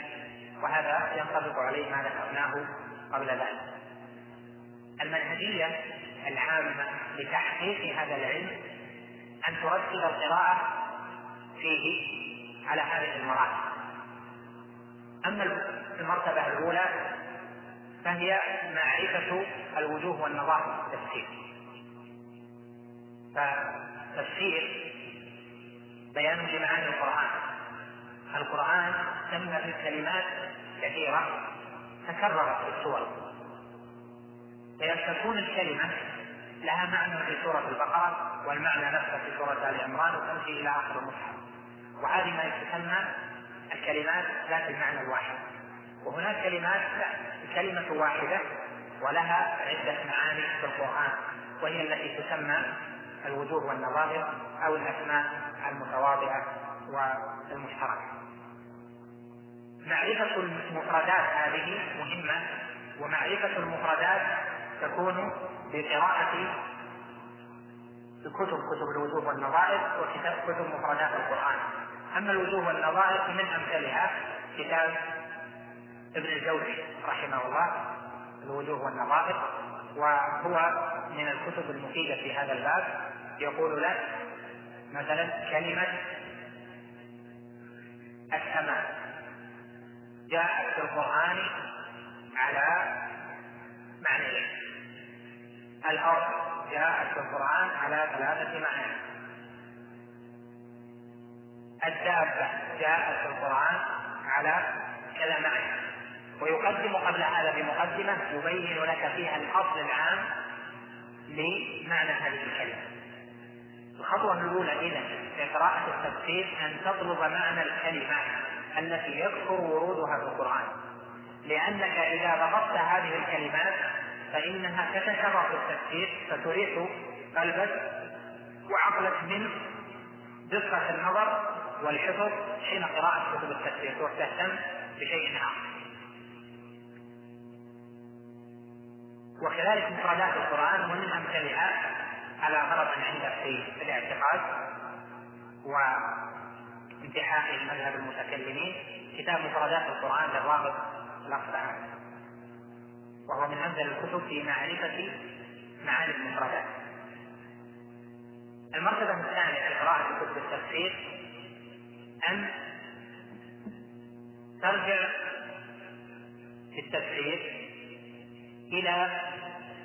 وهذا ينطبق عليه ما ذكرناه قبل ذلك. المنهجية العامة لتحقيق هذا العلم أن ترتب القراءة فيه على هذه المراتب. أما المرتبة الأولى فهي معرفة الوجوه والنظائر في التفسير. فتفسير بيان لمعاني القرآن. القرآن تم في كثيرة تكررت في السور فيستكون الكلمة لها معنى في سورة البقرة والمعنى نفسه في سورة آل عمران وتمشي إلى آخر المصحف وهذه ما تسمى الكلمات ذات المعنى الواحد. وهناك كلمات كلمة واحدة ولها عدة معاني في القرآن وهي التي تسمى الوجوه والنظائر أو الأسماء. المتواضعة والمشتركة. معرفة المفردات هذه مهمة ومعرفة المفردات تكون بقراءة كتب كتب الوجوه والنظائر وكتاب كتب مفردات القرآن. أما الوجوه والنظائر فمن أمثلها كتاب ابن الجوزي رحمه الله الوجوه والنظائر وهو من الكتب المفيدة في هذا الباب. يقول لك مثلا كلمة السماء جاءت في القرآن على معنيين. الأرض جاءت في القرآن على ثلاثة معاني الدابة جاءت في القرآن على كذا معنى. ويقدم قبل هذا بمقدمة يبين لك فيها الأصل العام لمعنى هذه الكلمة. الخطوة الأولى إذا في قراءة التفسير أن تطلب معنى الكلمة التي يكثر ورودها في القرآن. لأنك إذا ضبطت هذه الكلمات فإنها تتكرر في التفسير فتريح قلبك وعقلك من دقة النظر والحفظ حين قراءة كتب التفسير وتهتم بشيء آخر. وكذلك مفردات القرآن ومن أمثلها على غرض عندك في الاعتقاد وانتحاء مذهب المتكلمين كتاب مفردات القرآن للراغب الأصفهاني وهو من أنزل الكتب في معرفة معاني المفردات. المرتبة الثانية في قراءة كتب التفسير أن ترجع في التفسير إلى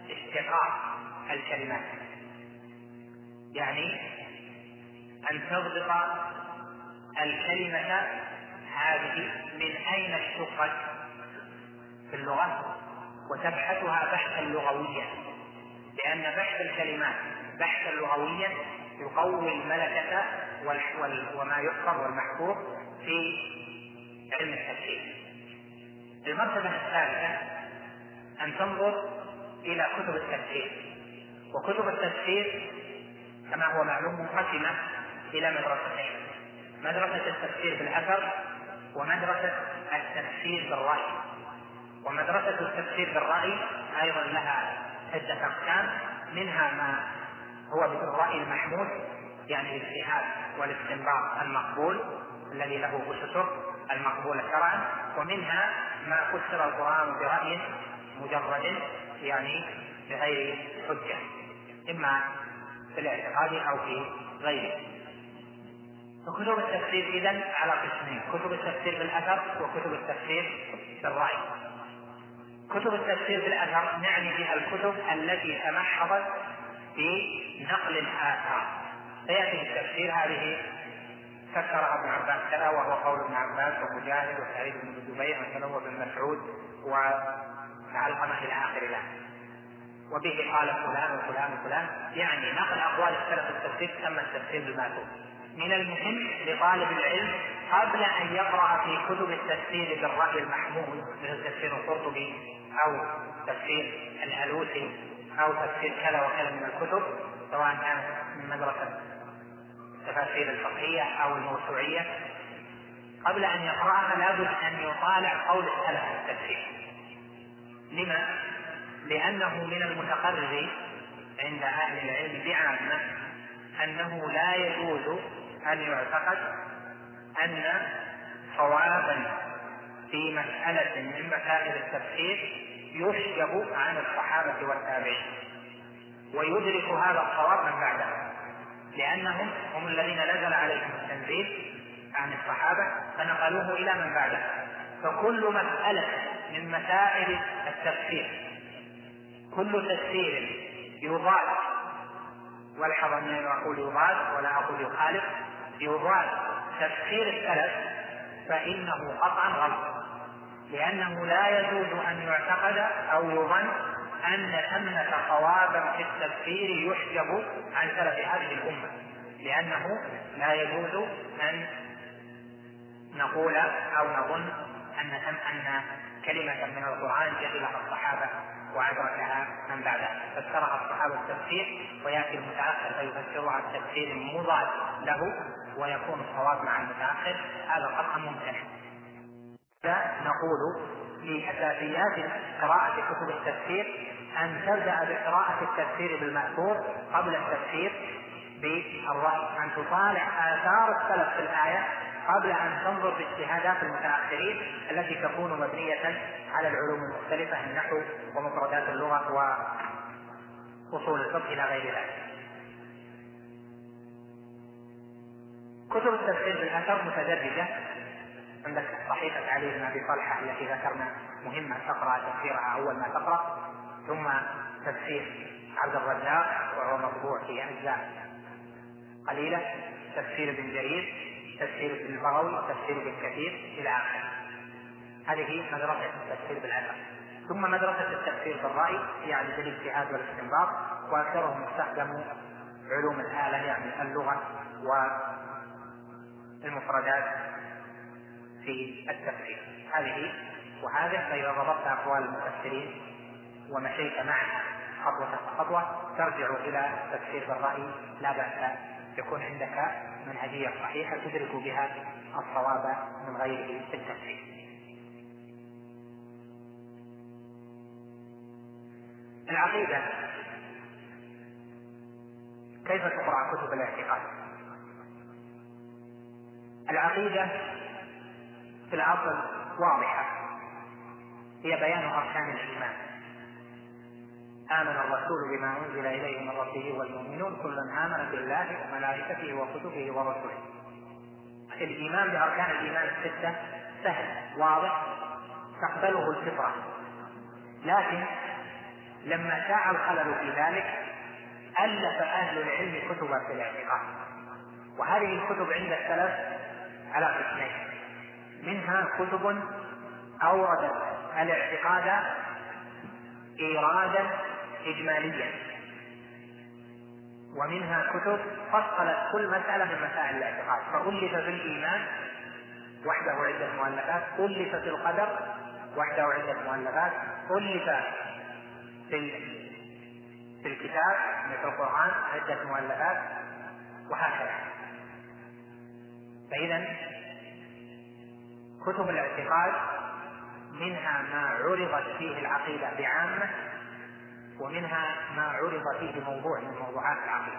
اشتقاق الكلمات. يعني أن تضبط الكلمة هذه من أين اشتقت في اللغة؟ وتبحثها بحثا لغويا لأن بحث الكلمات بحثا لغويا يقوي الملكة وما يحفظ والمحفوظ في علم التفسير المرتبة الثالثة أن تنظر إلى كتب التفسير وكتب التفسير كما هو معلوم منقسمة إلى مدرستين مدرسة التفسير بالأثر ومدرسة التفسير بالرأي. ومدرسة التفسير بالرأي أيضا لها عدة أقسام منها ما هو بالرأي المحمود يعني الاجتهاد والاستنباط المقبول الذي له أسسه المقبولة شرعا ومنها ما فسر القرآن برأي مجرد يعني بغير حجة. إما في الاعتقاد أو في غيره. فكتب التفسير إذا على قسمين كتب التفسير بالأثر وكتب التفسير بالرأي. كتب التفسير بالأثر نعني بها الكتب التي تمحضت في نقل الآثار. فيأتي التفسير هذه فسرها ابن عباس كذا وهو قول ابن عباس ومجاهد وسعيد بن جبير مثلا وابن مسعود علقمة إلى آخر ذلك وبه قال فلان وفلان وفلان. يعني نقل أقوال السلف التفسير تسمى التفسير بالماتون من المهم لطالب العلم قبل أن يقرأ في كتب التفسير بالرأي المحمود مثل تفسير القرطبي أو تفسير الألوسي أو تفسير كذا وكذا من الكتب سواء كانت من مدرسة التفاسير الفقهية أو الموسوعية. قبل أن يقرأها لابد أن يطالع قول السلف في التفسير. لما؟ لأنه من المتقرر عند أهل العلم بعامة أنه لا يجوز أن يعتقد أن صوابا في مسألة من مسائل التفسير يشجب عن الصحابة والتابعين ويدرك هذا الصواب من بعدهم لأنهم هم الذين نزل عليهم التنزيل عن الصحابة فنقلوه إلى من بعده فكل مسألة من مسائل التفسير كل تفسير يضاد والحظ اني أقول يضاد ولا أقول يخالف يضاد تفسير السلف فإنه قطعا غلط. لأنه لا يجوز أن يعتقد أو يظن أن ثمة صوابا في التفسير يحجب عن سلف هذه الأمة. لأنه لا يجوز أن نقول أو نظن أن أن كلمة من القرآن جهلها الصحابة. وأدركها من بعدها فسرها الصحابة التفسير ويأتي المتأخر فيفسرها التفسير المضاد له ويكون الصواب مع المتأخر. هذا قطعا ممتنع. نقول في أساسيات قراءة كتب التفسير أن تبدأ بقراءة التفسير بالمأثور قبل التفسير بالرأي. أن تطالع آثار السلف في الآية قبل أن تنظر باجتهادات المتأخرين التي تكون مبنية على العلوم المختلفة النحو ومفردات اللغة وأصول الفقه إلى غير ذلك. كتب التفسير بالأثر متدرجة عندك صحيفة علي بن أبي طلحة التي ذكرنا مهمة تقرأ تفسيرها أول ما تقرأ ثم تفسير عبد الرزاق وهو مطبوع في أجزاء قليلة تفسير ابن جرير تفسير ابن البغوي تفسير ابن كثير إلى آخره. هذه مدرسة التفسير بالأثر ثم مدرسة التفسير بالرأي يعني بالاجتهاد والاستنباط وأكثرهم استخدموا علوم الآلة يعني اللغة والمفردات في التفسير. هذه وهذا فإذا ضبطت أقوال المفسرين ومشيت معها خطوة خطوة ترجع إلى تفسير بالرأي لا بأس يكون عندك منهجية صحيحة تدرك بها الصواب من غيره في التفسير. العقيدة كيف تقرأ كتب الاعتقاد؟ العقيدة في الأصل واضحة هي بيان أركان الإيمان آمن الرسول بما أنزل إليه من ربه والمؤمنون كل آمن بالله وملائكته وكتبه ورسله. الإيمان بأركان الإيمان الستة سهل واضح تقبله الفطرة. لكن لما شاع الخلل في ذلك ألف أهل العلم كتبا في الاعتقاد. وهذه الكتب عند السلف على قسمين. منها كتب أوردت الاعتقاد إيرادا إجماليا ومنها كتب فصلت كل مسألة من مسائل الاعتقاد. فألف في الإيمان وحده عدة مؤلفات ألف في القدر وحده عدة مؤلفات ألف في في الكتاب مثل القرآن عدة مؤلفات وهكذا. فإذا كتب الاعتقاد منها ما عرضت فيه العقيدة بعامة ومنها ما عرض فيه موضوع من موضوعات العقيدة.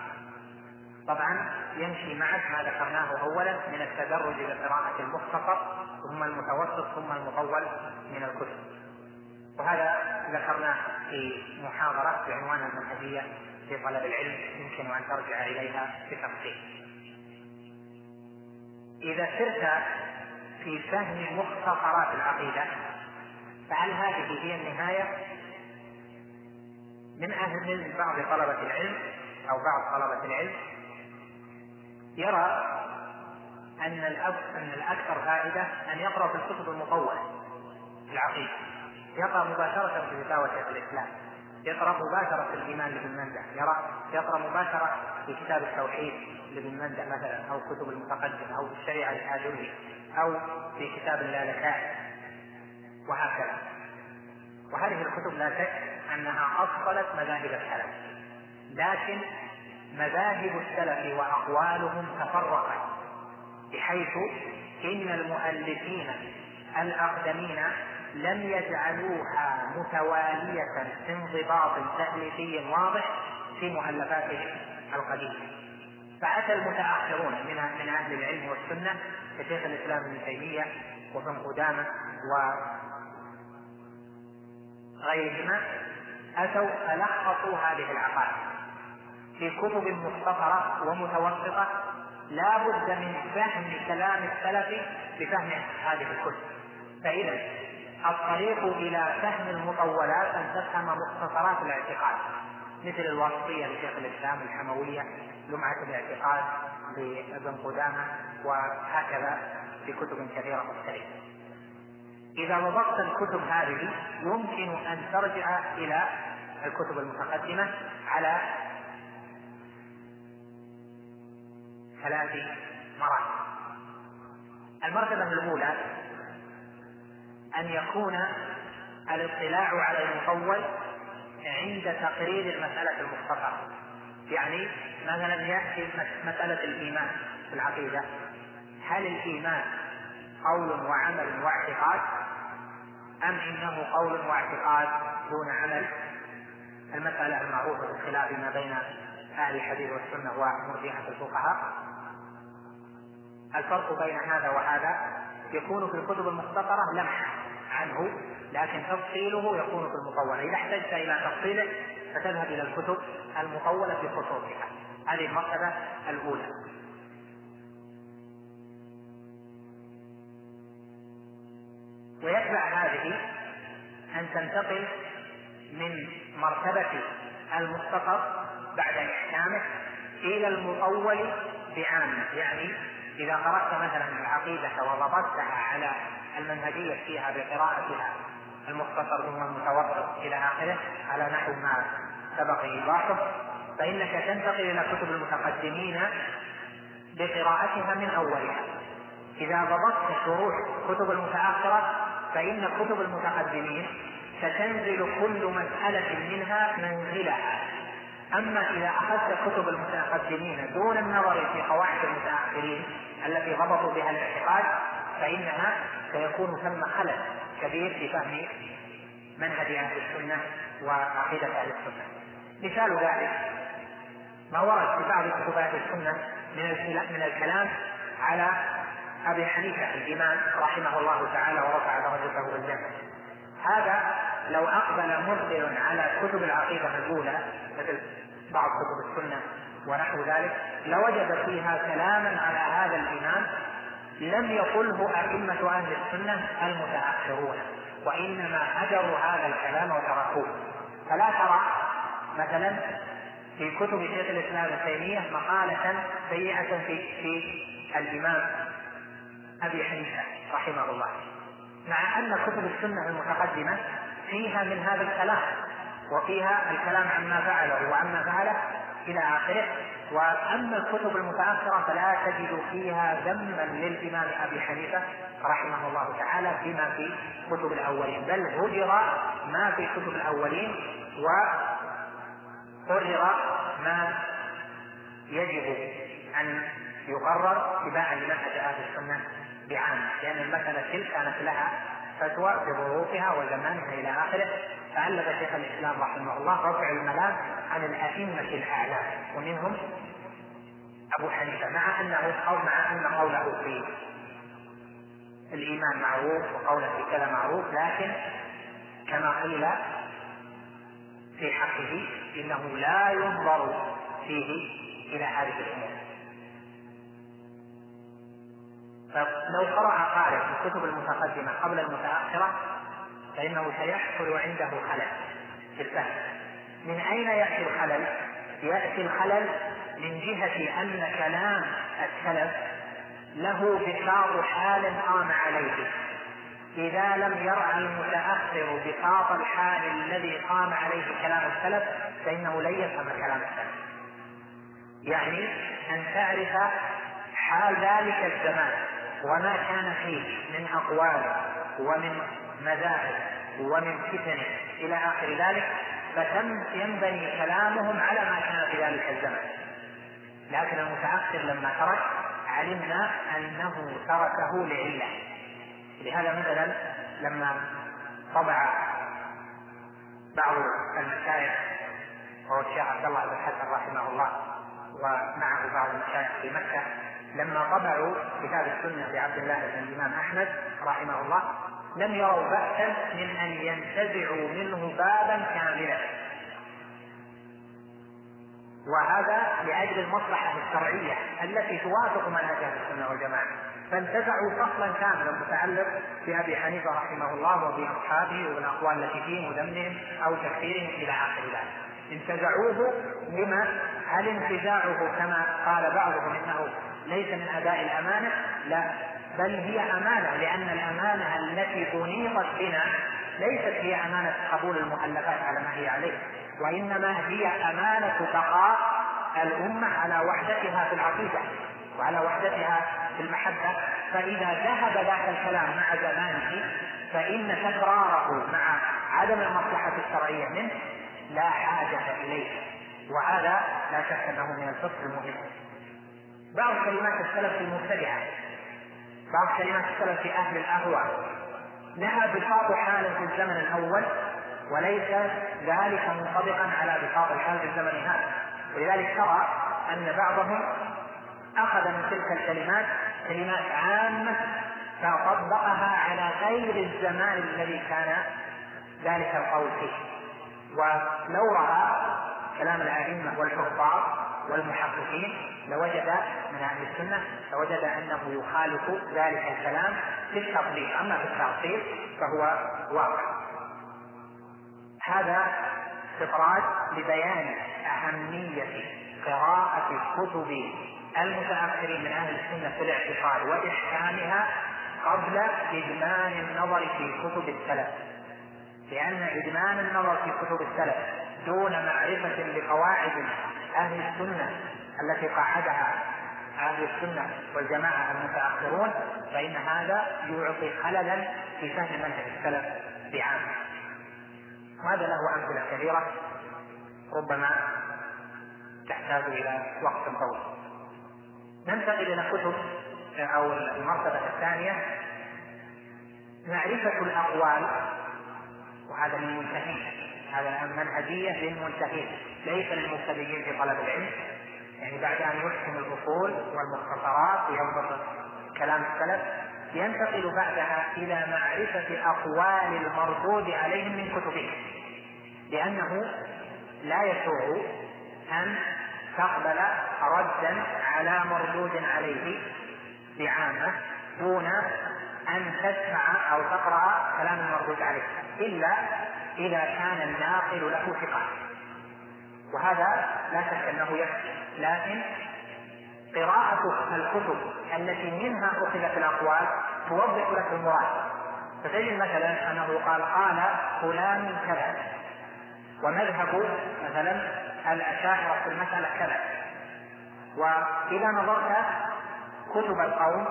طبعا يمشي معك ما ذكرناه اولا من التدرج إلى قراءة المختصر ثم المتوسط ثم المطول من الكتب. وهذا ذكرناه في محاضرة بعنوان المنهجية في طلب العلم يمكن أن ترجع إليها بتفصيل. إذا سرت في فهم مختصرات العقيدة فهل هذه هي النهاية؟ من أهل من بعض طلبة العلم أو بعض طلبة العلم يرى أن الأب أن الأكثر فائدة أن يقرأ في الكتب المطولة العقيدة. يقرأ مباشرة في فتاوى شيخ الإسلام. يقرأ مباشرة في الإيمان لابن مندة. يرى يقرأ مباشرة في كتاب التوحيد لابن مندة مثلا أو كتب المتقدم أو الشريعة الآجري أو في كتاب اللالكائي وهكذا. وهذه الكتب لا شك انها أصلت مذاهب السلف لكن مذاهب السلف وأقوالهم تفرقت بحيث إن المؤلفين الأقدمين لم يجعلوها متوالية انضباط تأليفي واضح في مؤلفاتهم القديمة فأتى المتأخرون من من أهل العلم والسنة كشيخ الإسلام ابن تيمية وابن قدامة غيرهما أتوا فلخصوا هذه العقائد. في كتب مختصرة ومتوسطة لا بد من فهم كلام السلف بفهم هذه الكتب. فإذا الطريق إلى فهم المطولات أن تفهم مختصرات الاعتقاد مثل الواسطية لشيخ الإسلام الحموية لمعة الاعتقاد لابن قدامة وهكذا في كتب كثيرة مختلفة. إذا وضعت الكتب هذه يمكن أن ترجع إلى الكتب المتقدمة على ثلاث مراتب. المرتبة الأولى أن يكون الاطلاع على المطول عند تقرير المسألة المختصرة. يعني مثلا يأتي مسألة الإيمان في العقيدة. هل الإيمان قول وعمل واعتقاد أم إنه قول واعتقاد دون عمل؟ المسألة المعروفة بالخلاف ما بين أهل الحديث والسنة ومرجئة الفقهاء. الفرق بين هذا وهذا يكون في الكتب المختصرة لمحة عنه لكن تفصيله يكون في المطولة. إذا احتجت إلى تفصيله فتذهب إلى الكتب المطولة في خصوصها. هذه المرتبة الأولى. ويتبع هذه أن تنتقل من مرتبة المختصر بعد إحكامه إلى المطول بعامه يعني إذا قرأت مثلا العقيدة وضبطتها على المنهجية فيها بقراءتها المختصر ثم المتوسط إلى آخره على نحو ما سبق إيضاحه فإنك تنتقل إلى كتب المتقدمين بقراءتها من أولها. إذا ضبطت شروح كتب المتأخرة فإن كتب المتقدمين ستنزل كل مسألة منها منزلها. أما إذا أخذت كتب المتقدمين دون النظر في قواعد المتأخرين التي ضبطوا بها الاعتقاد فإنها سيكون ثم خلل كبير في فهم منهج أهل السنة وعقيدة أهل السنة. مثال ذلك ما ورد في بعض كتب أهل السنة من من الكلام على أبي حنيفة الإمام رحمه الله تعالى ورفع درجته بالجنة. هذا لو أقبل مرسل على كتب العقيدة الأولى مثل بعض كتب السنة ونحو ذلك لوجد فيها كلاما على هذا الإمام لم يقله أئمة أهل السنة المتأخرون وإنما هجروا هذا الكلام وتركوه. فلا ترى مثلا في كتب شيخ الإسلام ابن تيمية مقالة سيئة في في الإمام أبي حنيفة رحمه الله. مع أن كتب السنة المتقدمة فيها من هذا الكلام وفيها الكلام عما فعله وعما فعله إلى آخره. وأما الكتب المتأخرة فلا تجد فيها ذما للإمام أبي حنيفة رحمه الله تعالى فيما في كتب الأولين. بل هجر ما في كتب الأولين وقرر ما يجب أن يقرر اتباعا لمنهج أهل السنة بعامة لأن المسألة تلك كانت لها فتوى بظروفها وزمانها إلى آخره. فألف شيخ الإسلام رحمه الله رفع الملام عن الأئمة الأعلام ومنهم أبو حنيفة مع أنه أو مع أن قوله في الإيمان معروف وقوله في كذا معروف لكن كما قيل في حقه إنه لا ينظر فيه إلى هذه الأمور. فلو قرأ قارئ في الكتب المتقدمة قبل المتأخرة فإنه سيحصل عنده خلل في الفهم. من أين يأتي الخلل؟ يأتي الخلل من جهة أن كلام السلف له بساط حال قام عليه. إذا لم يرعى المتأخر بساط الحال الذي قام عليه كلام السلف فإنه لن يفهم كلام السلف. يعني أن تعرف حال ذلك الزمان. وما كان فيه من أقوال ومن مذاهب ومن فتن إلى آخر ذلك فتم ينبني كلامهم على ما كان في ذلك الزمن. لكن المتأخر لما ترك علمنا أنه تركه لعلة. لهذا مثلا لما طبع بعض المشايخ وهو الشيخ عبد الله بن حسن رحمه الله ومعه بعض المشايخ في مكة لما طبعوا كتاب السنة لعبد الله بن الإمام أحمد رحمه الله لم يروا بأسا من أن ينتزعوا منه بابا كاملا. وهذا لأجل المصلحة الشرعية التي توافق منهج أهل السنة والجماعة. فانتزعوا فصلا كاملا متعلق بأبي حنيفة رحمه الله وبأصحابه والأقوال التي فيه وذمهم أو تكفيرهم إلى آخر ذلك. انتزعوه لما؟ هل انتزاعه كما قال بعضهم إنه ليس من أداء الأمانة لا بل هي أمانة لأن الأمانة التي انيطت بنا ليست هي أمانة قبول المؤلفات على ما هي عليه وإنما هي أمانة بقاء الأمة على وحدتها في العقيدة وعلى وحدتها في المحبة. فإذا ذهب ذاك الكلام مع زمانه فإن تكراره مع عدم المصلحة الشرعية منه لا حاجة إليه وهذا لا شك أنه من الفقه المهم بعض كلمات السلف المبتدعة بعض كلمات السلف في أهل الأهواء. لها بساط حال في الزمن الأول وليس ذلك منطبقا على بساط الحال في الزمن هذا ولذلك ترى أن بعضهم أخذ من تلك الكلمات كلمات عامة فطبقها على غير الزمان الذي كان ذلك القول فيه. ولو رأى كلام الأئمة والحفاظ والمحققين لوجد من أهل السنة لوجد أنه يخالف ذلك الكلام في التطبيق. أما في التعطيل فهو واقع. هذا استطراد لبيان أهمية قراءة كتب المتأخرين من أهل السنة في الاعتقاد وإحكامها قبل إدمان النظر في كتب السلف. لأن إدمان النظر في كتب السلف دون معرفة لقواعد أهل السنة التي قاعدها أهل السنة والجماعة المتأخرون فإن هذا يعطي خللا في فهم منهج السلف بعامة وهذا له أمثلة كثيرة؟ ربما تحتاج إلى وقت طويل. ننتقل إلى كتب أو المرتبة الثانية. معرفة الأقوال وهذا للمنتهين هذا منهجية للمنتهين ليس للمبتدئين في طلب العلم. يعني بعد أن يحسن الأصول والمختصرات وينظر كلام السلف ينتقل بعدها إلى معرفة أقوال المردود عليهم من كتبهم لأنه لا يسوغ أن تقبل ردا على مردود عليه بعامة دون أن تسمع أو تقرأ كلام المردود عليه إلا إذا كان الناقل له ثقة. وهذا لا شك أنه يكفي. لكن قراءة الكتب التي منها أخذت الأقوال توضح لك المراد. فتجد مثلا أنه قال قال فلان كذا. ومذهب مثلا الأشاعرة في المسألة كذا. وإذا نظرت كتب القوم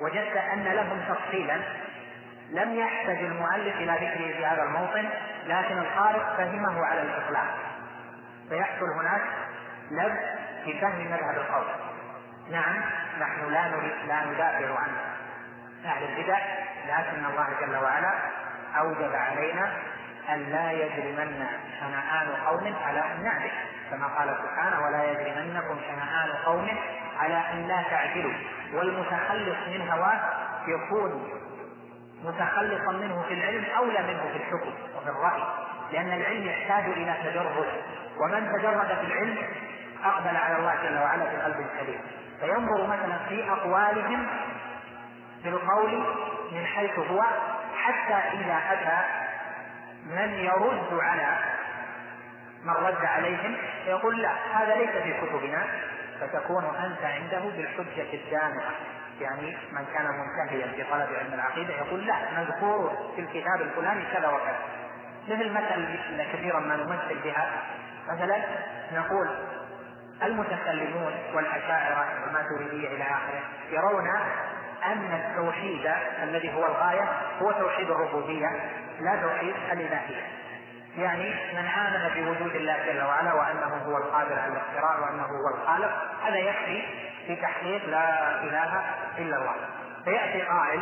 وجدت أن لهم تفصيلا لم يحتج المؤلف إلى ذكره في هذا الموطن لكن القارئ فهمه على الإطلاق. فيحصل هناك لب في فهم مذهب القوم. نعم نحن لا نريد لا ندافع عن أهل البدع لكن الله جل وعلا أوجب علينا أن لا يجرمن شنآن قوم على أن نعدل. كما قال سبحانه ولا يجرمنكم شنآن قوم على أن لا تعدلوا. والمتخلص من هواه يكون متخلصا منه في العلم أولى منه في الحكم وفي الرأي لأن العلم يحتاج إلى تجرد. ومن تجرد في العلم أقبل على الله جل وعلا بقلب سليم. فينظر مثلا في أقوالهم بالقول من حيث هو حتى إذا أتى من يرد على من رد عليهم يقول لا هذا ليس في كتبنا فتكون أنت عنده بالحجة الدامغة يعني من كان منتهيا في طلب علم العقيدة يقول لا مذكور في الكتاب الفلاني كذا وكذا. مثل مثل كثيرا ما نمثل بها. مثلا نقول المتكلمون والأشاعرة والماتريدية إلى آخره يرون أن التوحيد الذي هو الغاية هو توحيد الربوبية لا توحيد الإلهية. يعني من آمن بوجود الله جل وعلا وأنه هو القادر على الاختراع وأنه هو الخالق هذا يكفي في تحقيق لا إله إلا الله. فيأتي قائل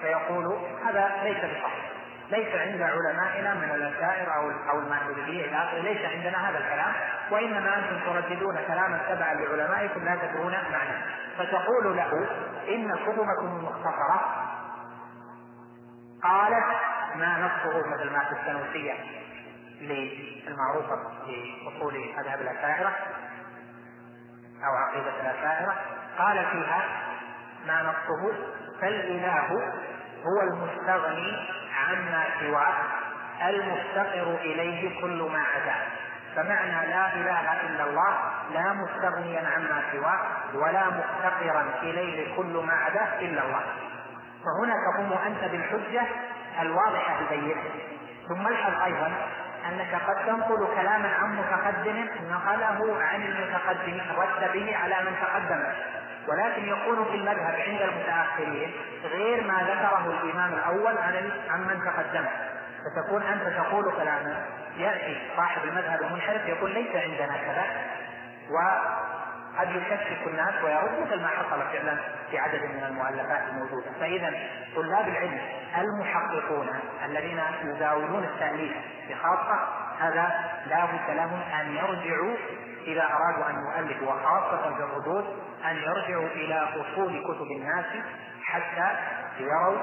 فيقول هذا ليس بصحيح. ليس عند علمائنا من الأشاعر أو أو الماتريدية إلى آخره. ليس عندنا هذا الكلام. وإنما أنتم ترددون كلاما تبعا لعلمائكم لا تدرون معناه فتقول له إن كتبكم المختصرة قالت ما نصه مثل ما في السنوسية المعروفة في أصول مذهب الأشاعرة أو عقيدة الأشاعرة قال فيها ما نصه فالإله هو المستغني عما سواه المفتقر إليه كل ما عداه. فمعنى لا إله إلا الله لا مستغنيا عما سواه ولا مفتقرا إليه كل ما عداه إلا الله. فهنا تقوم أنت بالحجة الواضحة البينة ثم الحظ أيضا أنك قد تنقل كلاما عن متقدم نقله عن المتقدم رد به على من تقدم. ولكن يكون في المذهب عند المتأخرين غير ما ذكره الإمام الأول عن عن من تقدمه فتكون أنت تقول كلاما. يأتي صاحب المذهب المنحرف يقول ليس عندنا كذا. وقد يشكك الناس ويرد مثل ما حصل فعلا في عدد من المؤلفات الموجودة. فإذا طلاب العلم المحققون الذين يزاولون التأليف بخاصة هذا لا بد لهم أن يرجعوا إذا أرادوا أن يؤلفوا وخاصة في الردود أن يرجعوا إلى أصول كتب الناس حتى يروا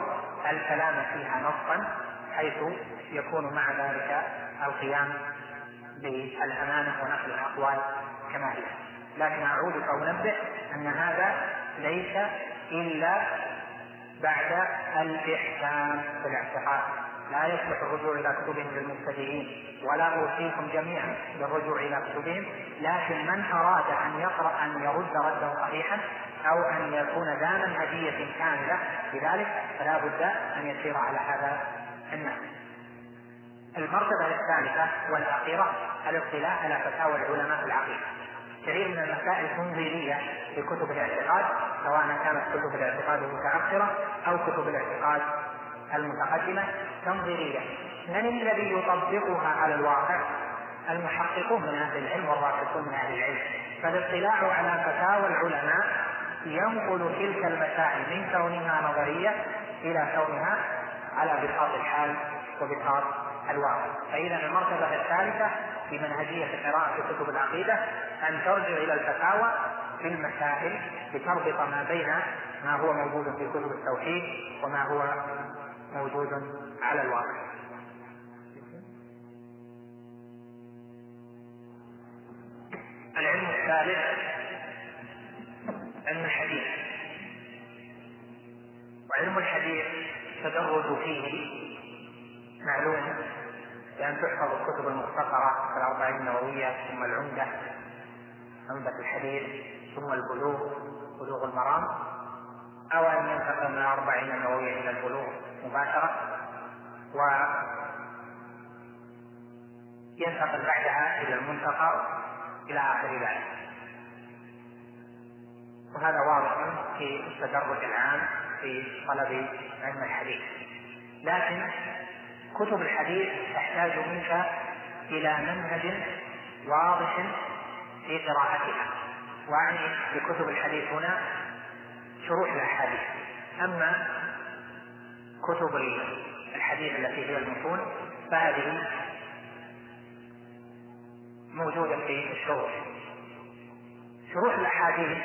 الكلام فيها نصا حيث يكون مع ذلك القيام بالأمانة ونقل الأقوال كما هي. لكن أعود فأنبه أن هذا ليس إلا بعد الإحكام في الاعتقاد. لا يصلح الرجوع إلى كتبهم للمبتدئين ولا أوصيكم جميعا بالرجوع إلى كتبهم لكن من أراد أن يقرأ أن يرد ردا صحيحا أو أن يكون ذا منهجية كاملة لذلك فلا بد أن يسير على هذا النحو. المرتبة الثالثة والأخيرة الاطلاع على فتاوى العلماء العقيدة. كثير من المسائل تنظيرية في كتب الاعتقاد سواء كانت كتب الاعتقاد المتأخرة أو كتب الاعتقاد المتقدمة تنظيرية من الذي يطبقها على الواقع؟ المحققون من أهل العلم والراسخون من أهل العلم. فالاطلاع على فتاوى العلماء ينقل تلك المسائل من كونها نظرية إلى كونها على بساط الحال وبساط الواقع. فإذا المرتبة الثالثة في منهجية قراءة كتب العقيدة أن ترجع إلى الفتاوى في المسائل لتربط ما بين ما هو موجود في كتب التوحيد وما هو موجود على الواقع. العلم الثالث علم الحديث. وعلم الحديث تدرج فيه معلوم بأن تحفظ الكتب المختصرة كالأربعين النووية ثم العمدة عمدة الحديث ثم البلوغ بلوغ المرام أو أن ينتقل من الأربعين النووية إلى البلوغ مباشرة و ينتقل بعدها إلى المنتقى إلى آخر ذلك. وهذا واضح في التدرج العام في طلب علم الحديث. لكن كتب الحديث تحتاج منك إلى منهج واضح في قراءتها. وأعني بكتب الحديث هنا شروح الأحاديث. أما كتب الحديث التي هي المتون فهذه موجودة في الشروح. شروح الأحاديث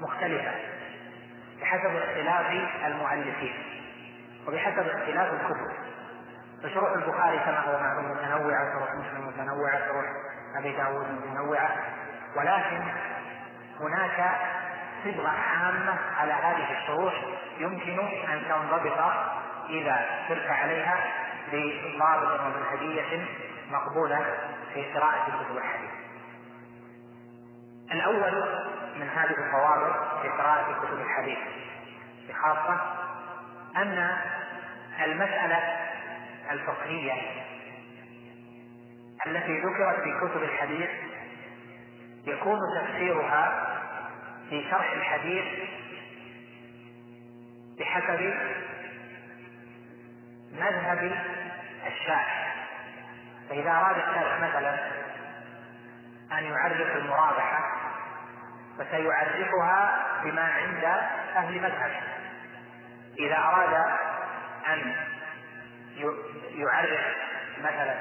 مختلفة بحسب اختلاف المؤلفين وبحسب اختلاف الكتب. فشروح البخاري كما هو معلوم متنوعة شروح مسلم متنوعة شروح أبي داود متنوعة ولكن هناك صبغة عامة على هذه الشروح يمكن أن تنضبط إذا سرت عليها بضابط ومنهجية مقبولة في قراءة كتب الحديث. الأول من هذه الضوابط في قراءة كتب الحديث بخاصة أن المسألة الفقهية التي ذكرت في كتب الحديث يكون تفسيرها في شرح الحديث بحسب مذهب الشارع. فإذا أراد الشارع مثلا أن يعرف المرابحة فسيعرفها بما عند أهل مذهبه. إذا أراد أن يعرف مثلا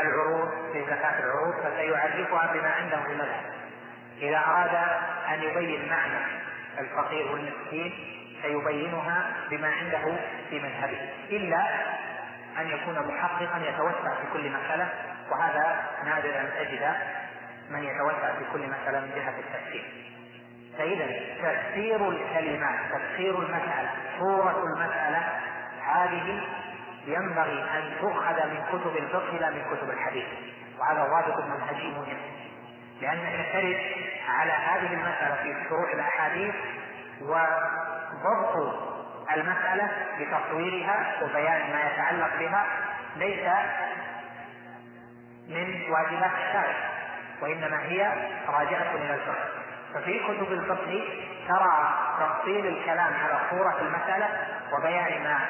العروض في زكاة العروض فسيعرفها بما عنده في المذهب إذا أراد أن يبين معنى الفقير والمسكين سيبينها بما عنده في مذهبه إلا أن يكون محققا يتوسع في كل مسألة وهذا نادر أن تجد من يتوسع في كل مسألة من جهة التفسير. فإذا تفسير الكلمات تفسير المسألة صورة المسألة هذه ينبغي أن تؤخذ من كتب الفقه لا من كتب الحديث. وهذا ضابط منهجي مهم. لأنك ترد على هذه المسألة في شروح الأحاديث وضبط المسألة بتصويرها وبيان ما يتعلق بها. ليس من واجبات الشارع وإنما هي راجعة إلى الفقه. ففي كتب الفقه ترى تفصيل الكلام على صورة المسألة وبيان ما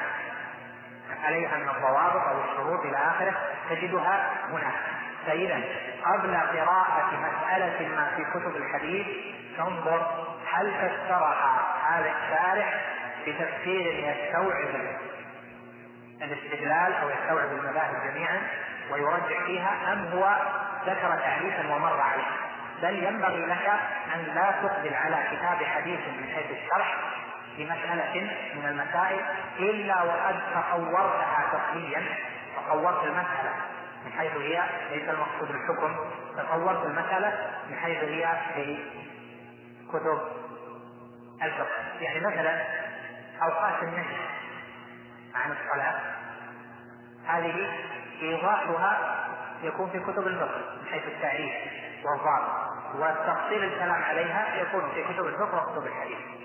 عليها من الضوابط أو الشروط إلى آخره تجدها هناك فإذا قبل قراءة مسألة ما في كتب الحديث تنظر هل فسرها هذا الشارع بتفسير يستوعب الاستدلال أو يستوعب المذاهب جميعا ويرجع فيها أم هو ذكر تعريفا ومر عليه؟ بل ينبغي لك أن لا تقبل على كتاب حديث من حيث الشرح في مسألة من المسائل إلا وقد تصورتها فقهيا تصورت المسألة من حيث هي ليس المقصود الحكم تصورت المسألة من حيث هي في كتب الفقه. يعني مثلا أوقات النهي عن الصلاة. هذه إيضاحها يكون في كتب الفقه من حيث التعريف والضابط. وتفصيل الكلام عليها يكون في كتب الفقه وكتب الحديث.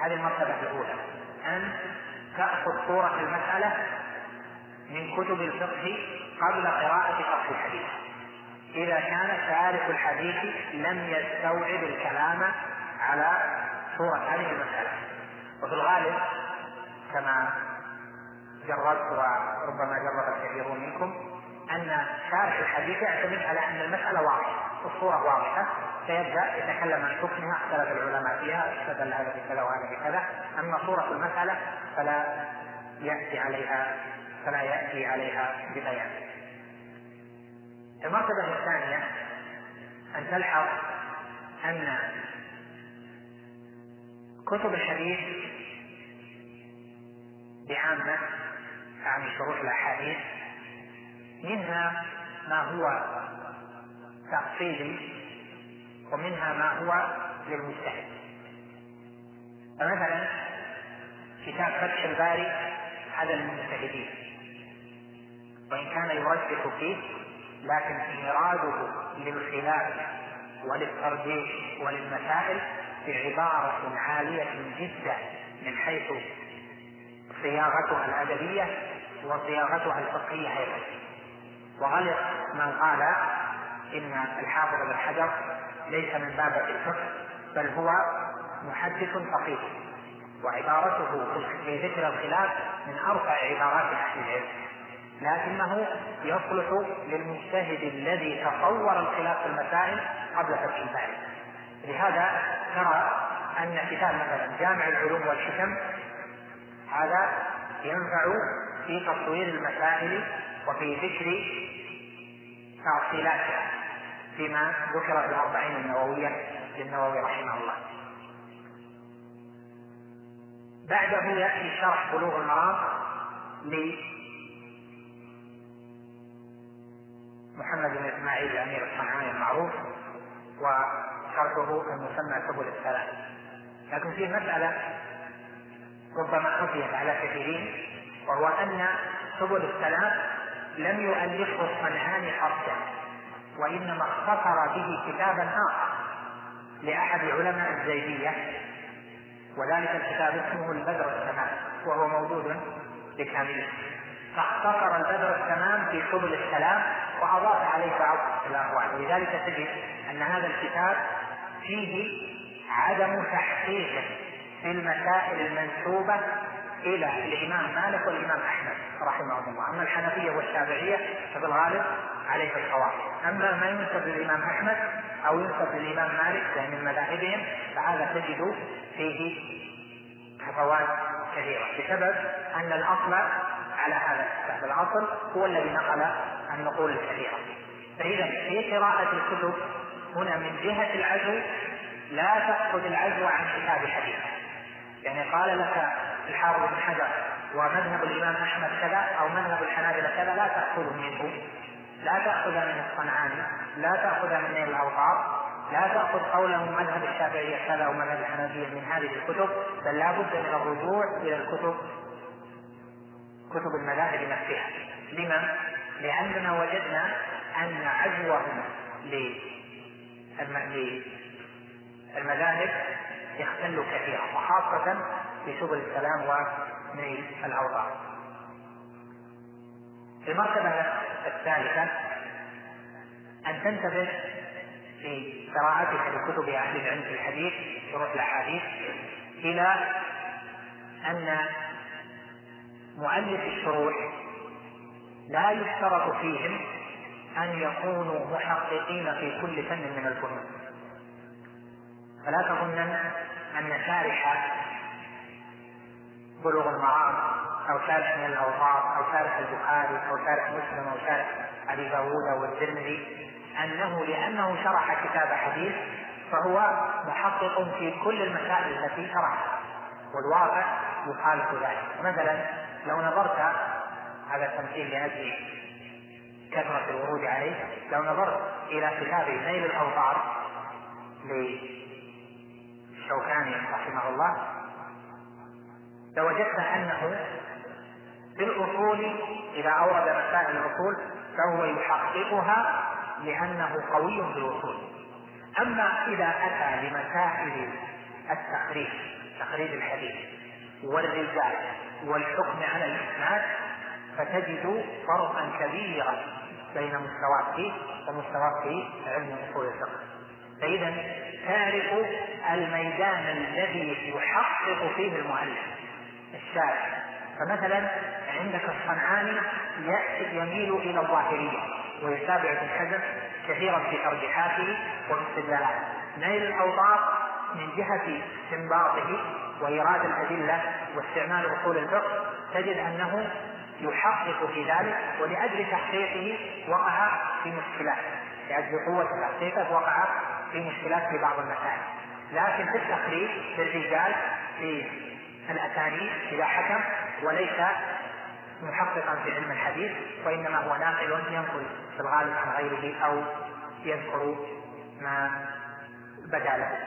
هذه المرتبة الأولى. أن تأخذ صورة المسألة من كتب الفقه قبل قراءة شرح الحديث. إذا كان شارح الحديث لم يستوعب الكلام على صورة هذه المسألة. وفي الغالب كما جربت وربما جرب الكثير منكم أن شارح الحديث يعتمد على أن المسألة واضحة الصورة واضحة. فيبدأ يتكلم عن حكمها اختلف العلماء فيها استدل هذا بكذا وهذا بكذا. أما صورة المسألة فلا يأتي عليها فلا يأتي عليها ببيان. المرتبة الثانية أن تلحظ أن كتب الحديث بعامة عن شروح الأحاديث منها ما هو تأصيلي ومنها ما هو للمجتهد. فمثلا كتاب فتح الباري هذا للمجتهدين وإن كان يرجح فيه لكن إيراده للخلاف وللترجيح وللمسائل بعبارة عالية جدا من حيث صياغتها الأدبية وصياغتها الفقهية أيضا. وغلط من قال إن الحافظ بن حجر ليس من باب الفقه بل هو محدث فقيه. وعبارته في ذكر الخلاف من أرفع عبارات أهل العلم. لكنه يصلح للمجتهد الذي تصور الخلاف في المسائل قبل فتح الباري لهذا ترى أن كتاب مثلا جامع العلوم والحكم هذا ينفع في تصوير المسائل وفي ذكر تفصيلاتها فيما ذكر في الأربعين النووية للنووي رحمه الله. بعده يأتي شرح بلوغ المرام محمد بن إسماعيل الامير الصنعاني المعروف وشرحه المسمى سبل السلام لكن فيه مسألة ربما خفيت على كثيرين وهو أن سبل السلام لم يؤلفه الصنعاني حرفا وإنما اختصر به كتابا آخر لأحد علماء الزيدية وذلك الكتاب اسمه البدر التمام وهو موجود بكامله. فاختصر البدر التمام في سبل السلام وأضاف عليه بعض الأقوال. ولذلك تجد أن هذا الكتاب فيه عدم تحقيق في المسائل المنسوبة إلى الإمام مالك والإمام أحمد رحمهم الله، أما الحنفية والشافعية ففي الغالب عليه الصواب، أما ما ينسب للإمام أحمد أو ينسب للإمام مالك لأن من مذاهبهم فهذا تجد فيه هفوات كثيرة. بسبب أن الأصل على هذا الكتاب. الأصل هو الذي نقل النقول الكثيرة. فإذا في قراءة الكتب هنا من جهة العزو لا تأخذ العزو عن كتاب الحديث يعني قال لك الحافظ بن حجر ومذهب الإمام أحمد كذا أو مذهب الحنابلة كذا لا تاخذه منه لا تأخذ من الصنعاني لا تأخذ من الأوطار لا تأخذ قوله مذهب الشافعية كذا أو مذهب الحنفيه من هذه الكتب بل لا بد من الرجوع إلى الكتب كتب المذاهب نفسها لما؟ لأننا وجدنا أن عزوهم للمذاهب يختل كثيرا وخاصة في سبل السلام ونيل الأوطار. المرتبة الثالثة أن تنتبه في قراءتك لكتب أهل العلم في الحديث شروح الأحاديث إلى أن مؤلف الشروح لا يشترط فيهم أن يكونوا محققين في كل فن من الفنون فلا تظنن أن شارح بلوغ المرام أو شارح من الأوراق أو شارح البخاري أو شارح مسلم أو شارح أبي داوود أو الترمذي أنه لأنه شرح كتاب حديث فهو محقق في كل المسائل التي شرحها. والواقع يخالف ذلك. مثلا لو نظرت هذا التمثيل لأجل كثرة الورود عليه لو نظرت إلى كتاب نيل الأوطار للشوكاني رحمه الله لوجدت أنه في الأصول إذا أورد مسائل الأصول فهو يحققها لأنه قوي في الوصول أما إذا أتى لمسائل التخريج تخريج الحديث والرجال والحكم على الإسناد فتجد فرقا كبيرا بين مستواك فيه في علم أصول الفقه. فإذا تعرف الميدان الذي يحقق فيه المؤلف. الشارع فمثلا عندك الصنعاني يميل إلى الظاهرية ويتابع ابن حزم كثيرا في ترجيحاته واستدلالاته نيل الاوطار من جهة استنباطه وإيراد الأدلة واستعمال أصول الفقه تجد أنه يحقق في ذلك ولأجل تحقيقه وقع في مشكلات. لأجل قوة تحقيقه وقع في مشكلات في بعض المسائل. لكن في التقريب في الرجال في الأسانيد اذا حكم وليس محققا في علم الحديث وإنما هو ناقل ينقل في الغالب عن غيره أو يذكر ما بدا له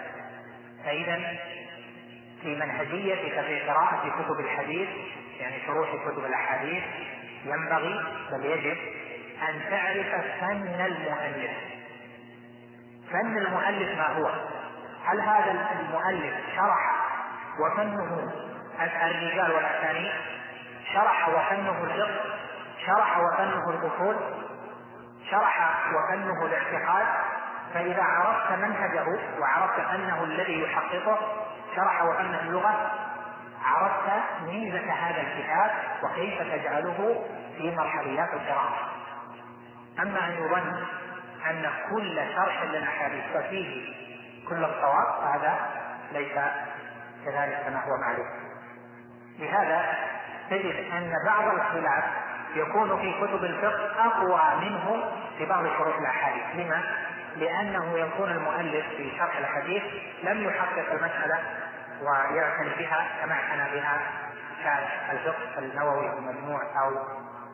فاذا في منهجيتك في قراءة كتب الحديث يعني شروح كتب الأحاديث ينبغي بل يجب أن تعرف فن المؤلف فن المؤلف ما هو؟ هل هذا المؤلف شرح وفنه الرجال والأسانيد شرح وفنه الفقه شرح وفنه الأصول شرح وفنه الاعتقاد فإذا عرفت منهجه وعرفت أنه الذي يحققه شرح وفنه اللغة عرفت ميزة هذا الكتاب وكيف تجعله في مرحليات القراءة. أما أن يظن أن كل شرح للأحاديث ففيه كل الصواب فهذا ليس كذلك كما هو معلوم. لهذا تجد أن بعض الخلاف يكون في كتب الفقه أقوى منه في بعض شروح الأحاديث لما؟ لأنه يكون المؤلف في شرح الحديث لم يحقق المسألة ويعتني بها كما اعتنى بها شارح الفقه النووي المجموع أو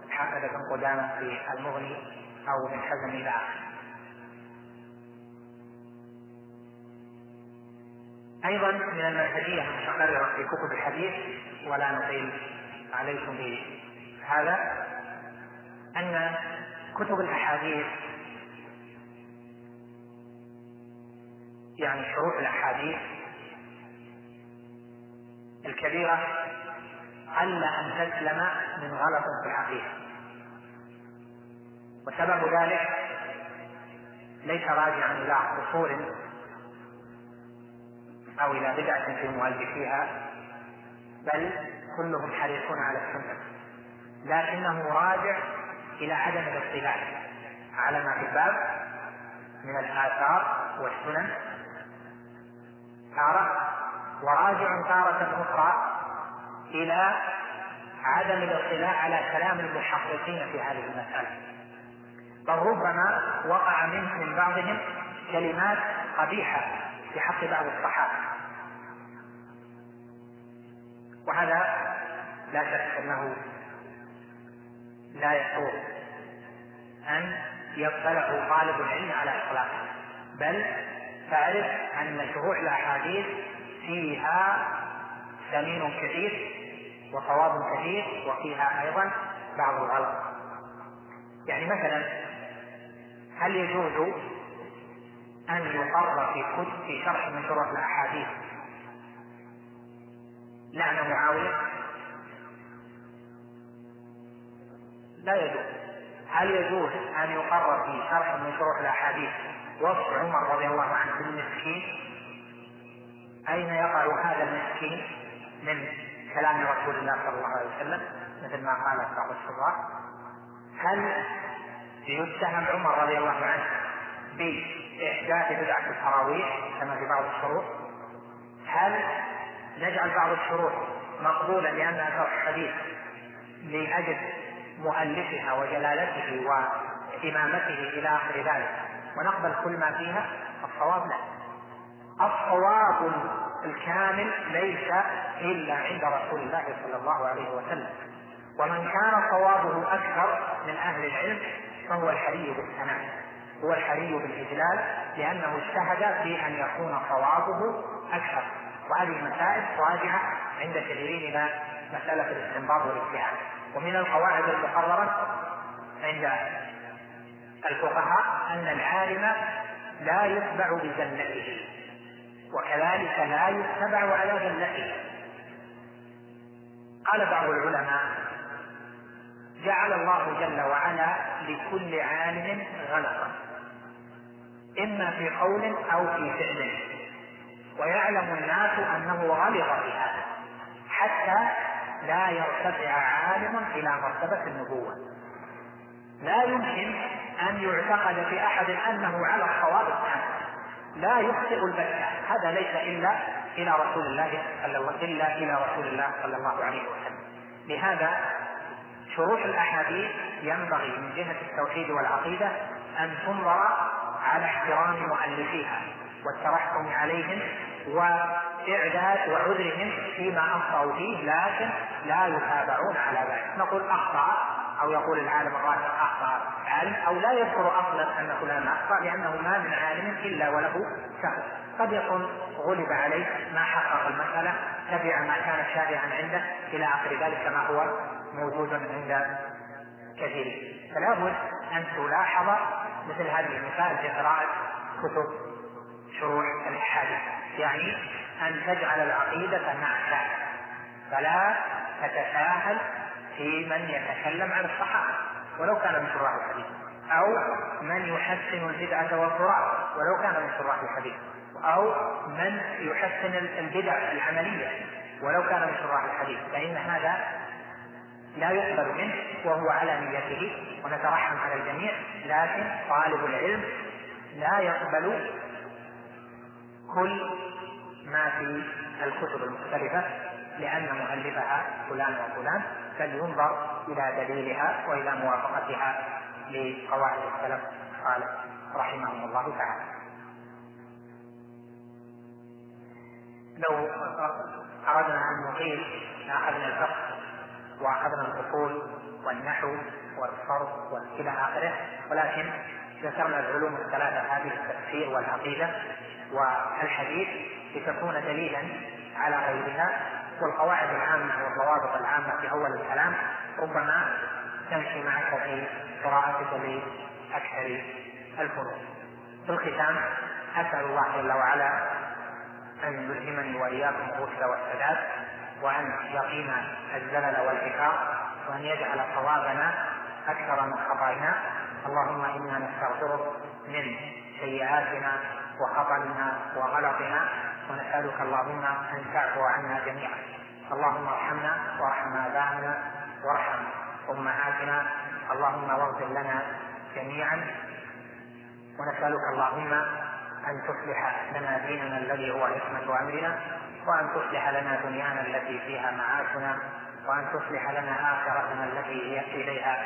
حافظ بن قدامة في المغني أو من حزم إلى آخره. أيضا من المنهجية المتقررة في كتب الحديث ولا نطيل عليكم بهذا أن كتب الأحاديث يعني شروح الأحاديث الكبيرة قل أن تسلم من غلط في العقيدة وسبب ذلك ليس راجعا إلى قصور أو إلى بدعة في مؤلفيها بل كلهم حريصون على السنة لكنه راجع إلى عدم الاطلاع على ما في الباب من الآثار والسنن. تارة وراجع تارة أخرى إلى عدم الاطلاع على كلام المحققين في هذه المسألة. بل ربما وقع منه من بعضهم كلمات قبيحة في حق بعض الصحابة. وهذا لا شك أنه لا يسوغ أن يطلع طالب العلم على إطلاقه بل تعرف أن شروح الأحاديث فيها سمين كثير وصواب كثير وفيها أيضا بعض الغلط. يعني مثلا هل يجوز أن يقر في في شرح من شروح الأحاديث لعن معاوية. لا يجوز. هل يجوز أن يقرر في شرح من شروح الأحاديث وصف عمر رضي الله عنه بالمسكين؟ أين يقع هذا المسكين من كلام رسول الله صلى الله عليه وسلم؟ مثل ما قال بعض الشراح هل يتهم عمر رضي الله عنه بإحداث بدعة التراويح كما في بعض الشروط هل نجعل بعض الشروط مقبولة لأنها شرح حديث لأجل مؤلفها وجلالته وإمامته إلى آخر ذلك. ونقبل كل ما فيها؟ الصواب لا. الصواب الكامل ليس إلا عند رسول الله صلى الله عليه وسلم. ومن كان صوابه أكثر من أهل العلم فهو الحري بالثناء. هو الحري بالإجلال لأنه اجتهد في أن يكون صوابه أكثر. وهذه المسائل راجعة عند كثيرين إلى مسألة الاستنباط والاجتهاد ومن القواعد المقررة عند الفقهاء أن العالم لا يتبع بزلته وكذلك لا يتبع على زلته قال بعض العلماء جعل الله جل وعلا لكل عالم غلطا إما في قول أو في فعل ويعلم الناس أنه غلط في هذا حتى لا يرتفع عالم إلى مرتبة النبوة. لا يمكن أن يعتقد في أحد أنه على الصواب التام لا يخطئ البتة. هذا ليس إلا إلى رسول الله صلى الله إلا إلى رسول الله صلى الله عليه وسلم. لهذا شروح الأحاديث ينبغي من جهة التوحيد والعقيدة أن تنظر على احترام مؤلفيها والترحم عليهم وإعداد وعذرهم فيما أخطأوا فيه لكن لا يتابعون على ذلك. نقول أخطأ أو يقول العالم الراسخ أخطأ عالم أو لا يذكر أصلا أن فلان أخطأ لأنه ما من عالم إلا وله سهو قد يكون غلب عليه ما حقق المسألة تبع ما كان شائعا عنده إلى آخر ذلك كما هو موجود عند كثيرين فلا بد أن تلاحظ مثل هذه المسائل في قراءة كتب شروح الأحاديث يعني أن تجعل العقيدة نعشا فلا تتساهل في من يتكلم عن الصحابة ولو كان من شراح الحديث أو من يحسن البدعة والتراث ولو كان من شراح الحديث أو من يحسن البدع العملية ولو كان من شراح الحديث. فإن هذا لا يقبل منه وهو على نيته ونترحم على الجميع لكن طالب العلم لا يقبل كل ما في الكتب المختلفة لأن مؤلفها فلان وفلان فلينظر إلى دليلها وإلى موافقتها لقواعد السلف قال رحمهم الله تعالى. لو أردنا أن نطيل لأخذنا الفقه وأخذنا الأصول والنحو والصرف وإلى آخره ولكن ذكرنا العلوم الثلاثة هذه التفسير والعقيدة. والحديث لتكون دليلا على غيرها والقواعد العامة والضوابط العامة في أول الكلام ربما تمشي معك في قراءتك لأكثر الفروع. في الختام أسأل الله جل وعلا أن يلهمني وإياكم الرشد والسداد وأن يقينا الزلل والعقاب وأن يجعل صوابنا أكثر من خطايانا اللهم إنا نستغفرك من سيئاتنا وخطأنا وغلطنا ونسألك اللهم أن تعفو عنا جميعا. اللهم ارحمنا وارحم آبائنا وارحم أمهاتنا. اللهم واغفر لنا جميعا. ونسألك اللهم أن تصلح لنا ديننا الذي هو عصمة أمرنا وأن تصلح لنا دنيانا التي فيها معاشنا وأن تصلح لنا آخرتنا التي هي إليها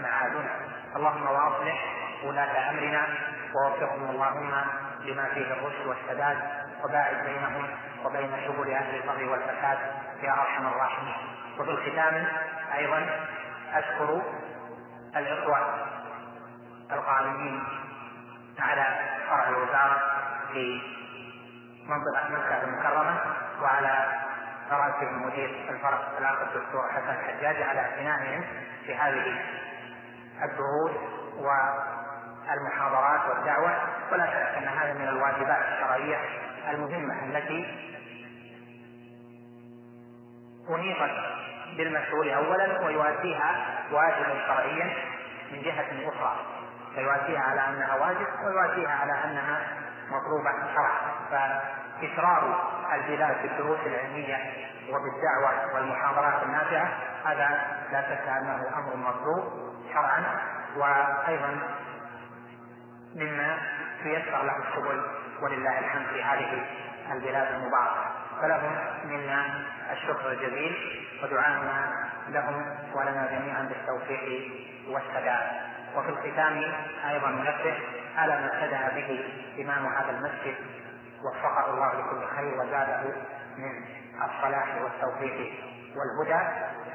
معادنا. اللهم وأصلح ولاة أمرنا. ووفقهم اللهم لما فيه الرشد والسداد وباعد بينهم وبين شغل أهل البغي والفساد يا أرحم الراحمين. وفي الختام أيضا أشكر الإخوة القائمين على فرع الوزارة في منطقة مكة المكرمة وعلى راتب مدير الفرع الأخ الدكتور حسن الحجاج على اعتنائهم في هذه الدروس والمحاضرات والدعوة ولا شك أن هذا من الواجبات الشرعية المهمة التي أنيطت بالمشهور أولا ويواسيها واجب شرعيا من جهة أخرى. فيواسيها على أنها واجب ويواسيها على أنها مطلوبة شرعا. فإشرار البلاد بالدروس العلمية وبالدعوة والمحاضرات النافعة هذا لا شك أنه أمر مطلوب شرعا. وأيضا مما تيسر له السبل ولله الحمد في هذه البلاد المباركة. فلهم منا الشكر الجزيل ودعاءنا لهم ولنا جميعا بالتوفيق والسداد. وفي الختام أيضا ننبه على ما ابتدا به إمام هذا المسجد؟ وفقه الله لكل خير وزاده من الصلاح والتوفيق والهدى.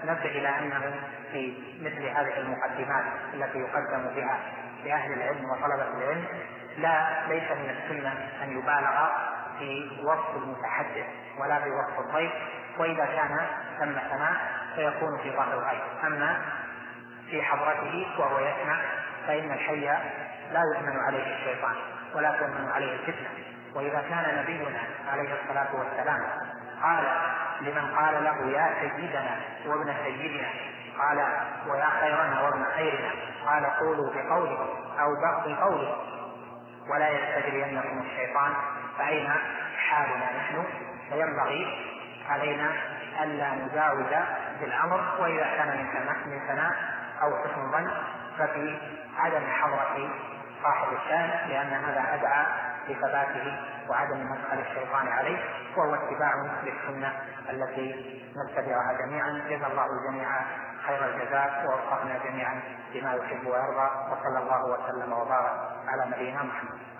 نبه إلى أنه في مثل هذه المقدمات التي يقدم بها لأهل العلم وطلبة العلم لا ليس من السنة أن يبالغ في وصف المتحدث ولا في وصف الضيف وإذا كان ثم سماع فيكون في ظهر الغيب. أما في حضرته وهو يسمع فإن الحي لا يؤمن عليه الشيطان ولا تؤمن عليه الفتنة. وإذا كان نبينا عليه الصلاة والسلام قال لمن قال له يا سيدنا وابن سيدنا قال ويا خيرنا وابن خيرنا. قال قولوا بقوله أو بعض قوله. ولا يستجرينكم الشيطان فأين حالنا نحن؟ فينبغي علينا ألا نزاود بالأمر وإذا كان من من ثناء أو حسن ظن ففي عدم حضرة صاحب الشان لأن هذا أدعى لثباته وعدم مدخل الشيطان عليه وهو اتباع للسنة التي نتبعها جميعا. جزا الله الجميع خير الجزاء ووفقنا جميعا بما يحب ويرضى وصلى الله وسلم وبارك على نبينا محمد.